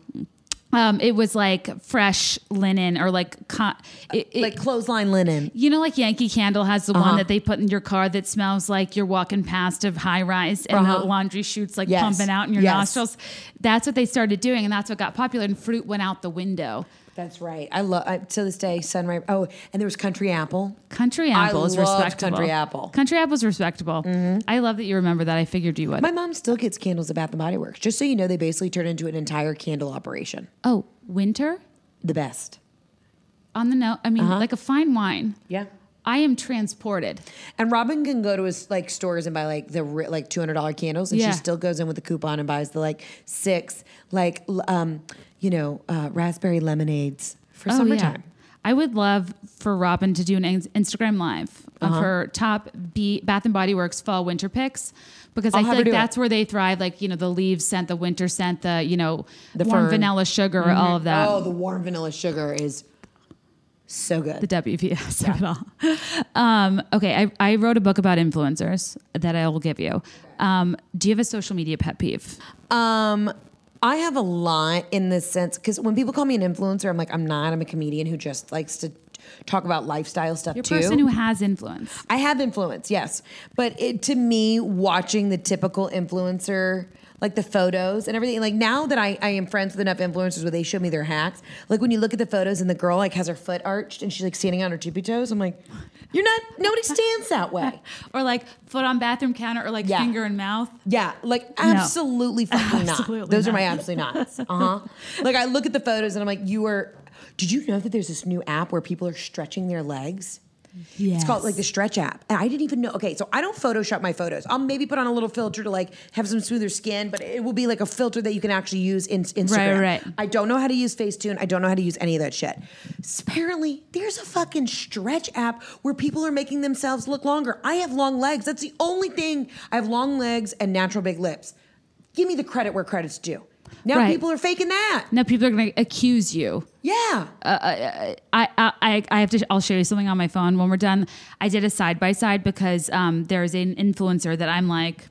[SPEAKER 1] um, it was like fresh linen or like con- it, it-
[SPEAKER 2] like clothesline linen.
[SPEAKER 1] You know, like Yankee Candle has the
[SPEAKER 2] Uh-huh.
[SPEAKER 1] one that they put in your car that smells like you're walking past a high rise and
[SPEAKER 2] Uh-huh.
[SPEAKER 1] the laundry shoots like
[SPEAKER 2] Yes.
[SPEAKER 1] pumping out in your
[SPEAKER 2] Yes.
[SPEAKER 1] nostrils. That's what they started doing, and that's what got popular. And fruit went out the window.
[SPEAKER 2] That's right. I love to this day Sun Ripened. Oh, and there was Country Apple.
[SPEAKER 1] Country apple is respectable.
[SPEAKER 2] Country Apple. Mm-hmm.
[SPEAKER 1] Country apple's respectable. I love that you remember that. I figured you would.
[SPEAKER 2] My mom still gets candles at Bath and Body Works. Just so you know, they basically turn into an entire candle operation.
[SPEAKER 1] oh, winter
[SPEAKER 2] The best.
[SPEAKER 1] on the note. I mean,
[SPEAKER 2] Uh-huh.
[SPEAKER 1] like a fine wine.
[SPEAKER 2] Yeah.
[SPEAKER 1] I am transported.
[SPEAKER 2] And Robin can go to his like stores and buy like the like two hundred dollar candles, and
[SPEAKER 1] Yeah.
[SPEAKER 2] she still goes in with a coupon and buys the like six like um you know uh, raspberry lemonades for
[SPEAKER 1] Oh,
[SPEAKER 2] summertime.
[SPEAKER 1] yeah. I would love for Robin to do an Instagram live of
[SPEAKER 2] Uh-huh.
[SPEAKER 1] her top B- Bath and Body Works fall winter picks because
[SPEAKER 2] I'll
[SPEAKER 1] I feel like
[SPEAKER 2] do it.
[SPEAKER 1] that's where they thrive. Like you know, the leaves scent, the winter scent, the you know,
[SPEAKER 2] The
[SPEAKER 1] warm
[SPEAKER 2] fern.
[SPEAKER 1] vanilla sugar, all of that.
[SPEAKER 2] Oh, the warm vanilla sugar is so good.
[SPEAKER 1] the WPS of it all. Um, okay, I, I wrote a book about influencers that I will give you. Um, do you have a social media pet peeve?
[SPEAKER 2] Um, I have a lot in this sense because when people call me an influencer, I'm like, I'm not. I'm a comedian who just likes to talk about lifestyle stuff
[SPEAKER 1] You're a
[SPEAKER 2] too.
[SPEAKER 1] person who has influence.
[SPEAKER 2] I have influence, yes. But it, to me, watching the typical influencer, like the photos and everything, like now that I, I am friends with enough influencers where they show me their hacks, like when you look at the photos and the girl like has her foot arched and she's like standing on her tippy toes, I'm like, you're not, nobody stands that way.
[SPEAKER 1] Or like foot on bathroom counter or like
[SPEAKER 2] Yeah.
[SPEAKER 1] finger in mouth.
[SPEAKER 2] Yeah, like absolutely fucking
[SPEAKER 1] Absolutely
[SPEAKER 2] not. Those are my absolutely nots. Uh huh. like I look at the photos and I'm like, you are. Did you know that there's this new app where people are stretching their legs?
[SPEAKER 1] Yes.
[SPEAKER 2] It's called like the Stretch app, and I didn't even know. Okay, so I don't Photoshop my photos. I'll maybe put on a little filter to like have some smoother skin, but it will be like a filter that you can actually use in Instagram.
[SPEAKER 1] right. right.
[SPEAKER 2] I don't know how to use Facetune. I don't know how to use any of that shit. Apparently, there's a fucking Stretch app where people are making themselves look longer. I have long legs. That's the only thing. I have long legs and natural big lips. Give me the credit where credit's due. Now
[SPEAKER 1] Right.
[SPEAKER 2] people are faking that.
[SPEAKER 1] Now people are going to accuse you.
[SPEAKER 2] Yeah.
[SPEAKER 1] I, I, I I have to. I'll show you something on my phone when we're done. I did a side by side because um, there's an influencer that I'm like.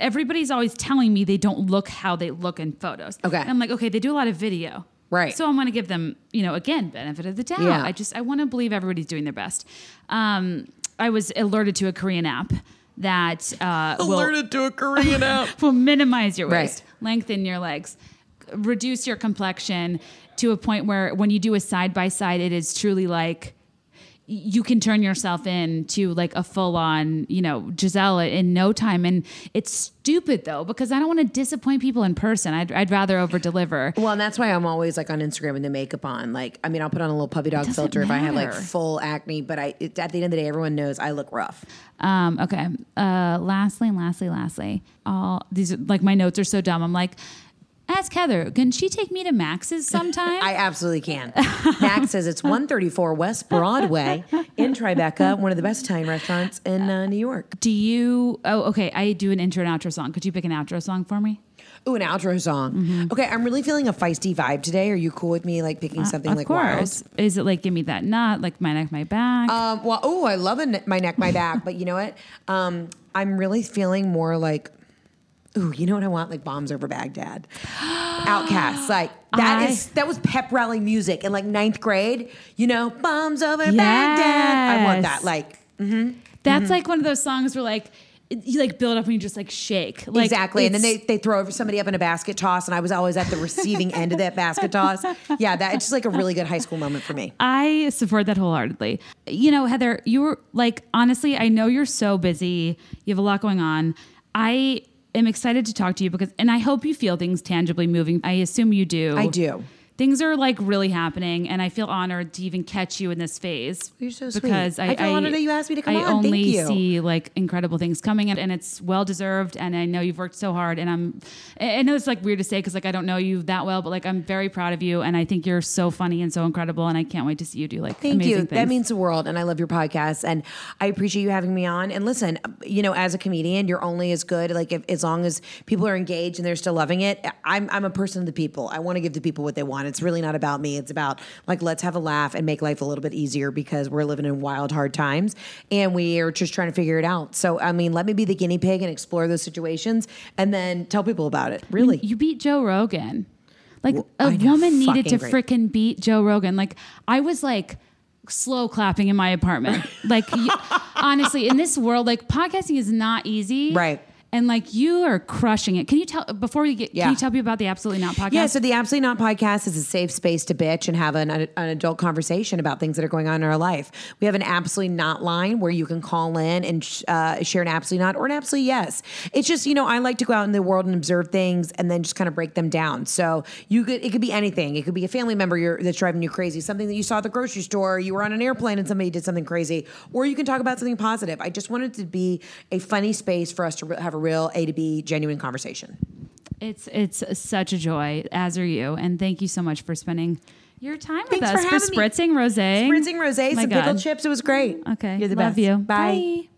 [SPEAKER 1] Everybody's always telling me they don't look how they look in photos.
[SPEAKER 2] Okay.
[SPEAKER 1] And I'm like, okay, they do a lot of video.
[SPEAKER 2] Right.
[SPEAKER 1] So I'm going to give them, you know, again, benefit of the doubt.
[SPEAKER 2] Yeah.
[SPEAKER 1] I just I want to believe everybody's doing their best. Um, I was alerted to a Korean app that uh, will
[SPEAKER 2] to a Korean app.
[SPEAKER 1] will minimize your
[SPEAKER 2] Right.
[SPEAKER 1] waist, lengthen your legs, reduce your complexion to a point where when you do a side by side, it is truly like you can turn yourself into like a full on, you know, Gisele in no time. And it's stupid though, because I don't want to disappoint people in person. I'd, I'd rather over deliver.
[SPEAKER 2] Well, and that's why I'm always like on Instagram with the makeup on. Like, I mean, I'll put on a little puppy dog filter if I have like full acne, but I it, at the end of the day, everyone knows I look rough.
[SPEAKER 1] Um, okay. Uh, lastly, lastly, lastly, all these are like my notes are so dumb. I'm like, Ask Heather, can she take me to Max's sometime?
[SPEAKER 2] I absolutely can. Max says it's 134 West Broadway in Tribeca, one of the best Italian restaurants in uh, New York.
[SPEAKER 1] do you? Oh, okay. I do an intro and outro song. Could you pick an outro song for me?
[SPEAKER 2] Ooh, an outro song.
[SPEAKER 1] Mm-hmm.
[SPEAKER 2] Okay, I'm really feeling a feisty vibe today. Are you cool with me like picking something
[SPEAKER 1] Uh, of
[SPEAKER 2] like
[SPEAKER 1] course. Is it like give me that knot, like my neck, my back?
[SPEAKER 2] Um, well, oh, I love a ne- my neck, my back, but you know what? Um, I'm really feeling more like, ooh, you know what I want? Like bombs over Baghdad, OutKast. Like that is
[SPEAKER 1] I-
[SPEAKER 2] that was pep rally music in like ninth grade. You know, bombs over Baghdad. I want that.
[SPEAKER 1] Yes.
[SPEAKER 2] Like mm-hmm,
[SPEAKER 1] That's mm-hmm. like one of those songs where like it- you like build up and you just like shake. Like,
[SPEAKER 2] exactly. And then they, they throw somebody up in a basket toss, and I was always at the receiving end of that basket toss. Yeah, that it's just like a really good high school moment for me.
[SPEAKER 1] I support that wholeheartedly. You know, Heather, you were like, honestly, I know you're so busy. You have a lot going on. I am excited to talk to you because, and I hope you feel things tangibly moving. I assume you do.
[SPEAKER 2] I do.
[SPEAKER 1] Things are like really happening, and I feel honored to even catch you in this phase.
[SPEAKER 2] Oh, you're so sweet.
[SPEAKER 1] Because I,
[SPEAKER 2] I feel honored that you asked me to come
[SPEAKER 1] I
[SPEAKER 2] on. Thank
[SPEAKER 1] only
[SPEAKER 2] you.
[SPEAKER 1] see like incredible things coming, and, and it's well deserved. And I know you've worked so hard, and I'm. I I know it's like weird to say because like I don't know you that well, but like I'm very proud of you, and I think you're so funny and so incredible, and I can't wait to see you do like
[SPEAKER 2] Thank you.
[SPEAKER 1] things.
[SPEAKER 2] That means the world, and I love your podcast, and I appreciate you having me on. And listen, you know, as a comedian, you're only as good like if, as long as people are engaged and they're still loving it. I'm I'm a person of the people. I want to give the people what they want. It's really not about me. It's about like let's have a laugh and make life a little bit easier because we're living in wild, hard times, and we are just trying to figure it out. So I mean, let me be the guinea pig and explore those situations, and then tell people about it. Really.
[SPEAKER 1] You beat Joe Rogan. Like a
[SPEAKER 2] I know,
[SPEAKER 1] woman needed to freaking beat Joe Rogan. Like I was like slow clapping in my apartment. like honestly, in this world, like podcasting is not easy.
[SPEAKER 2] Right.
[SPEAKER 1] And like you are crushing it. Can you tell before we get?
[SPEAKER 2] Yeah.
[SPEAKER 1] Can you tell me about the Absolutely Not podcast?
[SPEAKER 2] Yeah, so the Absolutely Not podcast is a safe space to bitch and have an, an adult conversation about things that are going on in our life. We have an Absolutely Not line where you can call in and uh, share an Absolutely Not or an Absolutely Yes. It's just, you know, I like to go out in the world and observe things and then just kind of break them down. So you could, it could be anything. It could be a family member you're, that's driving you crazy, something that you saw at the grocery store, you were on an airplane and somebody did something crazy, or you can talk about something positive. I just wanted to be a funny space for us to have a real A to B genuine conversation.
[SPEAKER 1] it's it's such a joy, as are you, and thank you so much for spending your time with us
[SPEAKER 2] for
[SPEAKER 1] for,
[SPEAKER 2] having me.
[SPEAKER 1] spritzing rosé.
[SPEAKER 2] Spritzing rosé,
[SPEAKER 1] My
[SPEAKER 2] some
[SPEAKER 1] God.
[SPEAKER 2] pickled chips. It was great.
[SPEAKER 1] Okay.
[SPEAKER 2] You're the
[SPEAKER 1] Love
[SPEAKER 2] best.
[SPEAKER 1] you.
[SPEAKER 2] Bye.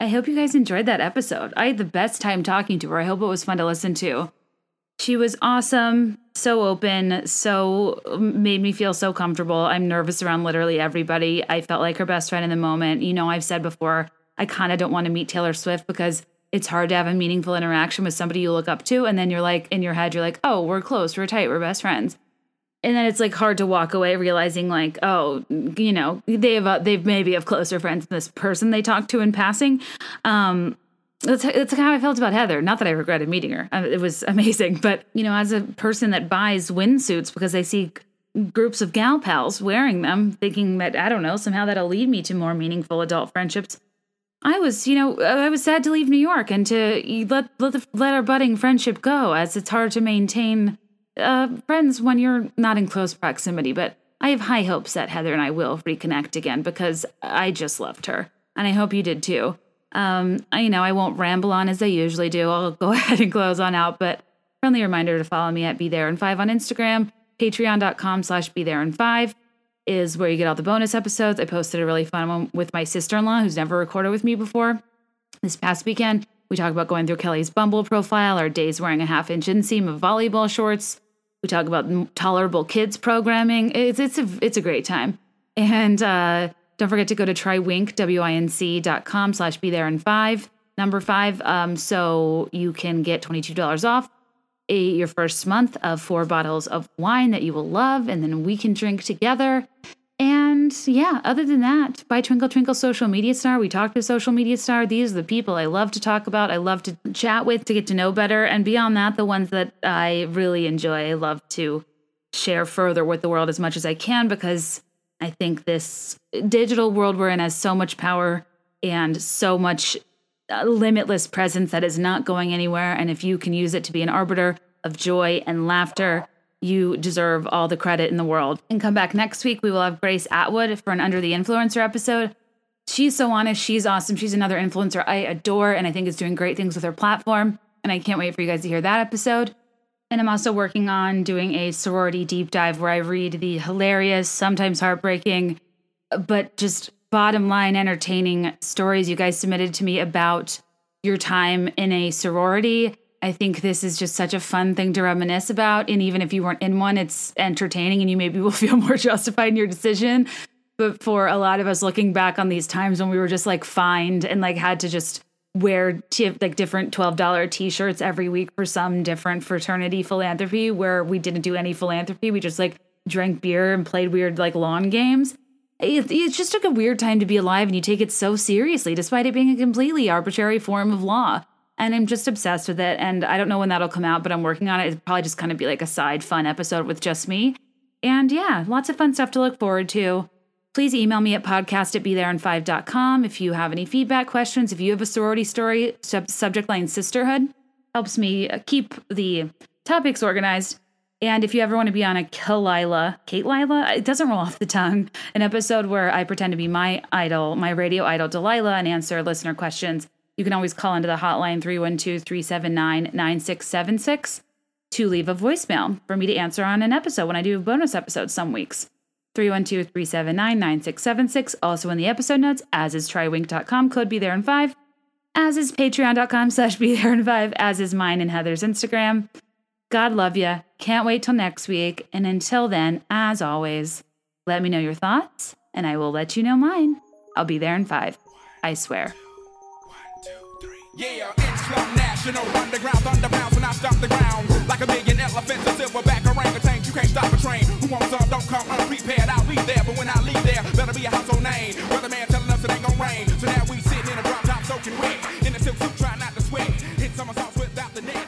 [SPEAKER 1] I hope you guys enjoyed that episode. I had the best time talking to her. I hope it was fun to listen to. She was awesome, so open, so made me feel so comfortable. I'm nervous around literally everybody. I felt like her best friend in the moment. You know, I've said before, I kind of don't want to meet Taylor Swift because it's hard to have a meaningful interaction with somebody you look up to. And then you're like, in your head, you're like, oh, we're close, we're tight, we're best friends and then it's like hard to walk away realizing like oh you know they have a, they've maybe have closer friends than this person they talked to in passing um that's, that's how I felt about Heather. Not that I regretted meeting her. Uh, It was amazing. But, you know, as a person that buys windsuits because they see groups of gal pals wearing them, thinking that, I don't know, somehow that'll lead me to more meaningful adult friendships, I was, you know, I was sad to leave New York and to let let, the, let our budding friendship go, as it's hard to maintain uh, friends when you're not in close proximity. But I have high hopes that Heather and I will reconnect again because I just loved her, and I hope you did too. Um, I, you know, I won't ramble on as I usually do. I'll go ahead and close on out, but friendly reminder to follow me at Be There in Five on Instagram, patreon.com slash Be There in Five is where you get all the bonus episodes. I posted a really fun one with my sister-in-law who's never recorded with me before. This past weekend, we talk about going through Kelly's Bumble profile, our days wearing a half inch inseam of volleyball shorts. We talk about tolerable kids programming. It's it's a it's a great time. And uh, don't forget to go to trywinc, W-I-N-C dot com slash be there in five, number five. Um, so you can get $22 off a, your first month of four bottles of wine that you will love, and then we can drink together. And yeah, other than that, by Twinkle Twinkle Social Media Star, we talked to Social Media Star. These are the people I love to talk about, I love to chat with, to get to know better. And beyond that, the ones that I really enjoy, I love to share further with the world as much as I can because I think this digital world we're in has so much power and so much uh, limitless presence that is not going anywhere. And if you can use it to be an arbiter of joy and laughter, you deserve all the credit in the world. And come back next week. We will have Grace Atwood for an Under the Influencer episode. She's so honest. She's awesome. She's another influencer I adore and I think is doing great things with her platform. And I can't wait for you guys to hear that episode. And I'm also working on doing a sorority deep dive where I read the hilarious, sometimes heartbreaking, but just bottom line entertaining stories you guys submitted to me about your time in a sorority. I think this is just such a fun thing to reminisce about. And even if you weren't in one, it's entertaining and you maybe will feel more justified in your decision. But for a lot of us looking back on these times when we were just like fined and like had to just wear t- like different $12 t-shirts every week for some different fraternity philanthropy where we didn't do any philanthropy. We just like drank beer and played weird like lawn games. It, just like a weird time to be alive and you take it so seriously despite it being a completely arbitrary form of law. And I'm just obsessed with it. And I don't know when that'll come out, but I'm working on it. It'll probably just kind of be like a side fun episode with just me. And yeah, lots of fun stuff to look forward to. Please email me at podcast at bethereinfive.com if you have any feedback, questions. If you have a sorority story, sub- subject line sisterhood helps me keep the topics organized. And if you ever want to be on a Kalila, Kate Lila, it doesn't roll off the tongue, an episode where I pretend to be my idol, my radio idol Delilah, and answer listener questions, you can always call into the hotline 312 379 9676 to leave a voicemail for me to answer on an episode when I do bonus episodes some weeks. 312 379 9676. Also in the episode notes, as is trywinc.com, code be there in five, as is patreon.com slash be there in five, as is mine and Heather's Instagram. God love you. Can't wait till next week. And until then, as always, let me know your thoughts and I will let you know mine. I'll be there in five. I swear.
[SPEAKER 3] Yeah, it's Slum National. Underground I stop the ground. Like a million elephants, a silverback orangutan You can't stop a train. Who wants don't come unprepared. I'll be there, but when I leave there Better be a household name. Telling us it ain't gon' rain. So now we sitting in a drop top soaking wet. In a silk suit trying not to sweat. Hit without the net